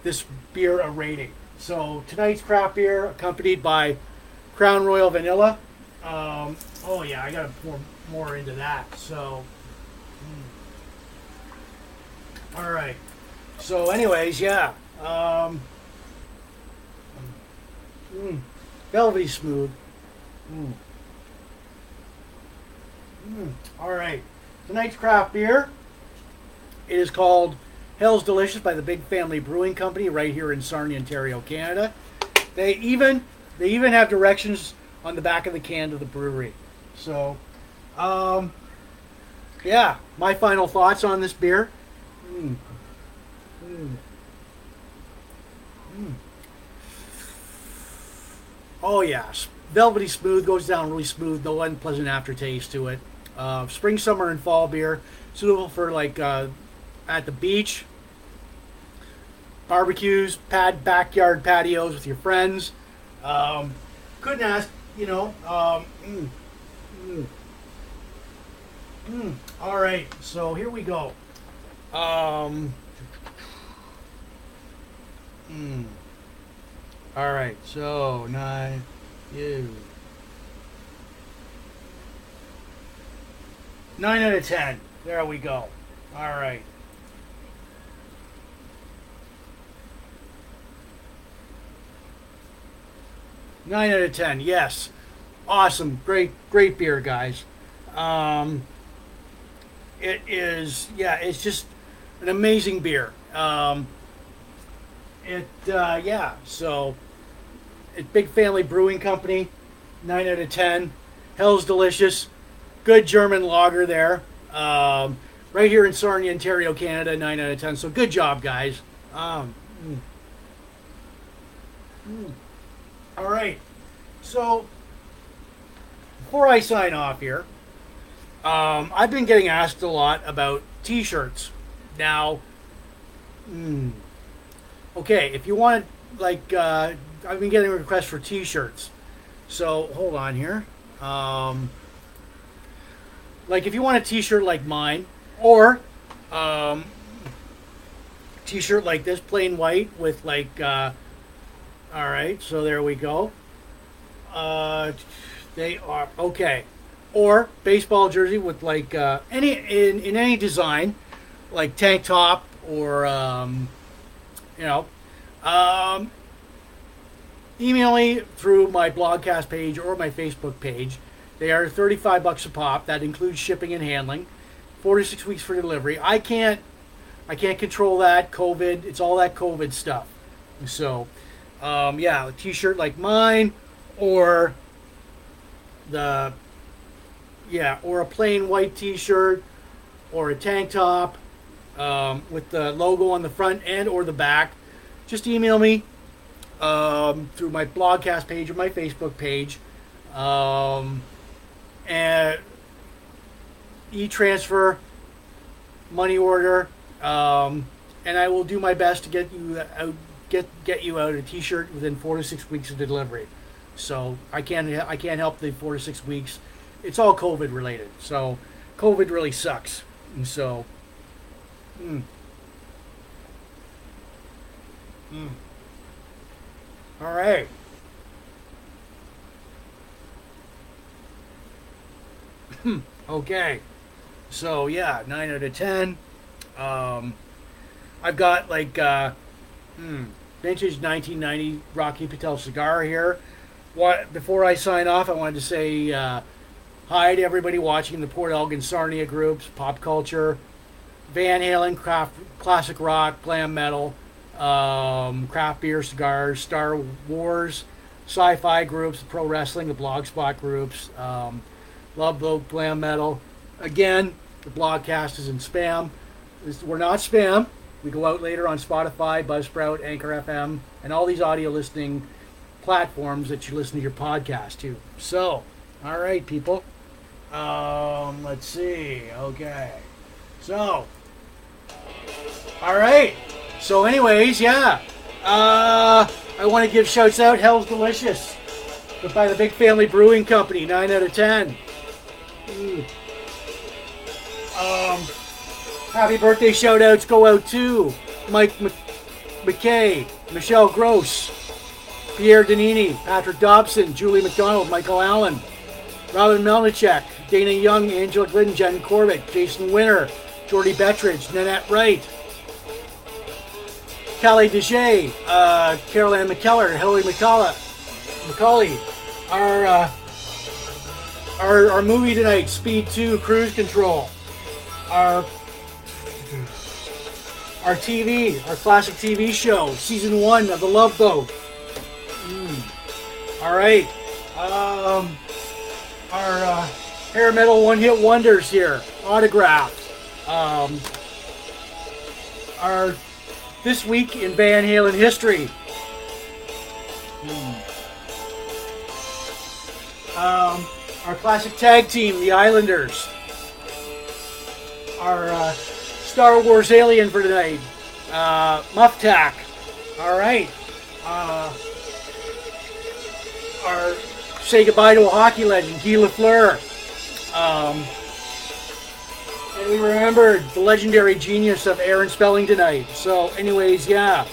this beer a rating. So, tonight's craft beer, accompanied by Crown Royal Vanilla. Um, oh yeah, I gotta pour more into that. So, mm. all right. So, anyways, yeah. Um, mm, velvety smooth. Mm. Mm, all right. Tonight's craft beer. It is called Hell's Delicious by the Big Family Brewing Company right here in Sarnia, Ontario, Canada. They even they even have directions on the back of the can to the brewery. So, um, yeah, my final thoughts on this beer. Mm. Mm. Mm. Oh yes, velvety smooth goes down really smooth. No unpleasant aftertaste to it. Uh, spring, summer, and fall beer suitable for like uh, at the beach, barbecues, pad backyard patios with your friends. Um, couldn't ask you know, um, mm, mm, all right. So here we go. Um, mm. All right, so nine, you. Nine out of ten. There we go. All right. Nine out of ten. Yes, awesome, great, great beer, guys. Um, it is, yeah, it's just an amazing beer. Um, it, uh, yeah, so it's Big Family Brewing Company, nine out of ten. Hell's delicious, good German lager there. Um, right here in Sarnia, Ontario, Canada, nine out of ten. So good job, guys. Um, mm. Mm. All right. So before I sign off here, um, I've been getting asked a lot about T-shirts. Now, mm, okay, if you want, like, uh, I've been getting requests for T-shirts. So hold on here. Um, like, if you want a T-shirt like mine, or um, T-shirt like this, plain white with like. Uh, all right, so there we go. Uh, they are okay, or baseball jersey with like uh, any in in any design, like tank top or um, you know. Um, email me through my blogcast page or my Facebook page. They are 35 bucks a pop. That includes shipping and handling. 46 weeks for delivery. I can't I can't control that COVID. It's all that COVID stuff. So, um, yeah, a t-shirt like mine or the yeah, or a plain white t-shirt or a tank top um, with the logo on the front and or the back. Just email me um, through my blogcast page or my Facebook page. Um, and e-transfer, money order, um, and I will do my best to get you out, get get you out a T-shirt within four to six weeks of delivery. So I can't I can't help the four to six weeks. It's all COVID related. So COVID really sucks. And so. Mm. Mm. All right. okay. So yeah, nine out of ten. Um, I've got like uh, hmm, vintage 1990 Rocky Patel cigar here. Before I sign off, I wanted to say uh, hi to everybody watching the Port Elgin Sarnia groups, pop culture, Van Halen, craft, classic rock, glam metal, um, craft beer, cigars, Star Wars, sci-fi groups, pro wrestling, the blogspot groups. Um, Love Boat glam metal. Again, the blogcast is in spam. We're not spam. We go out later on Spotify, Buzzsprout, Anchor FM, and all these audio listening platforms that you listen to your podcast to. So, all right, people. Um, let's see. Okay. So, all right. So, anyways, yeah. Uh, I want to give shouts out. Hell's Delicious by the Big Family Brewing Company. Nine out of ten. Um, happy birthday shout outs go out to Mike McKay, Michelle Gross, Pierre Danini, Patrick Dobson, Julie McDonald, Michael Allen, Robin Melnichek, Dana Young, Angela Glidden, Jen Corbett, Jason Winter, Jordy Bettridge, Nanette Wright, Callie Dejay, uh, Carol Ann McKellar, Hillary McCullough, McCauley, our, uh, our, our movie tonight, Speed 2 Cruise Control, our our TV, our classic TV show, season one of The Love Boat. All right. Um, our uh, hair metal one hit wonders here, autographed. Um, our this week in Van Halen history. Mm. Um, our classic tag team, the Islanders. Our uh, Star Wars alien for tonight, uh, Muftak. All right. Uh, our say goodbye to a hockey legend, Guy Lafleur. Um, and we remembered the legendary genius of Aaron Spelling tonight. So, anyways, yeah.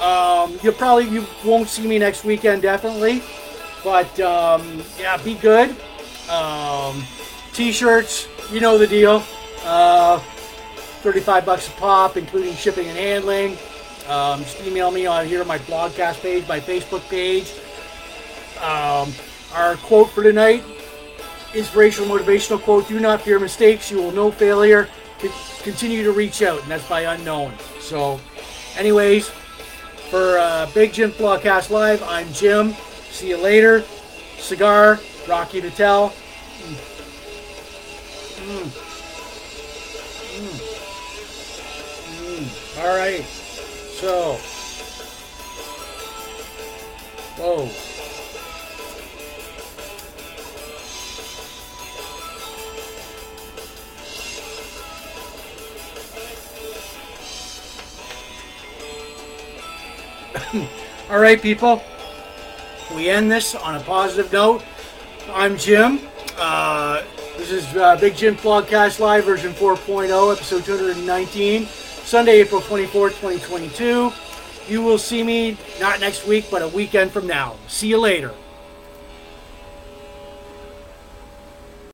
Um, you probably you won't see me next weekend, definitely. But um, yeah, be good. Um, t-shirts, you know the deal. Uh, 35 bucks a pop, including shipping and handling. Um, just email me on here, my blogcast page, my Facebook page. Um, our quote for tonight, inspirational motivational quote: "Do not fear mistakes; you will know failure. Continue to reach out," and that's by unknown. So, anyways, for uh, Big Jim Blogcast Live, I'm Jim. See you later. Cigar, Rocky Patel. Mm. Mm. Mm. All right. So, whoa. All right, people. We end this on a positive note. I'm Jim. Uh, this is uh, Big Jim Blogcast Live version 4.0, episode 219, Sunday, April 24th, 2022. You will see me not next week, but a weekend from now. See you later.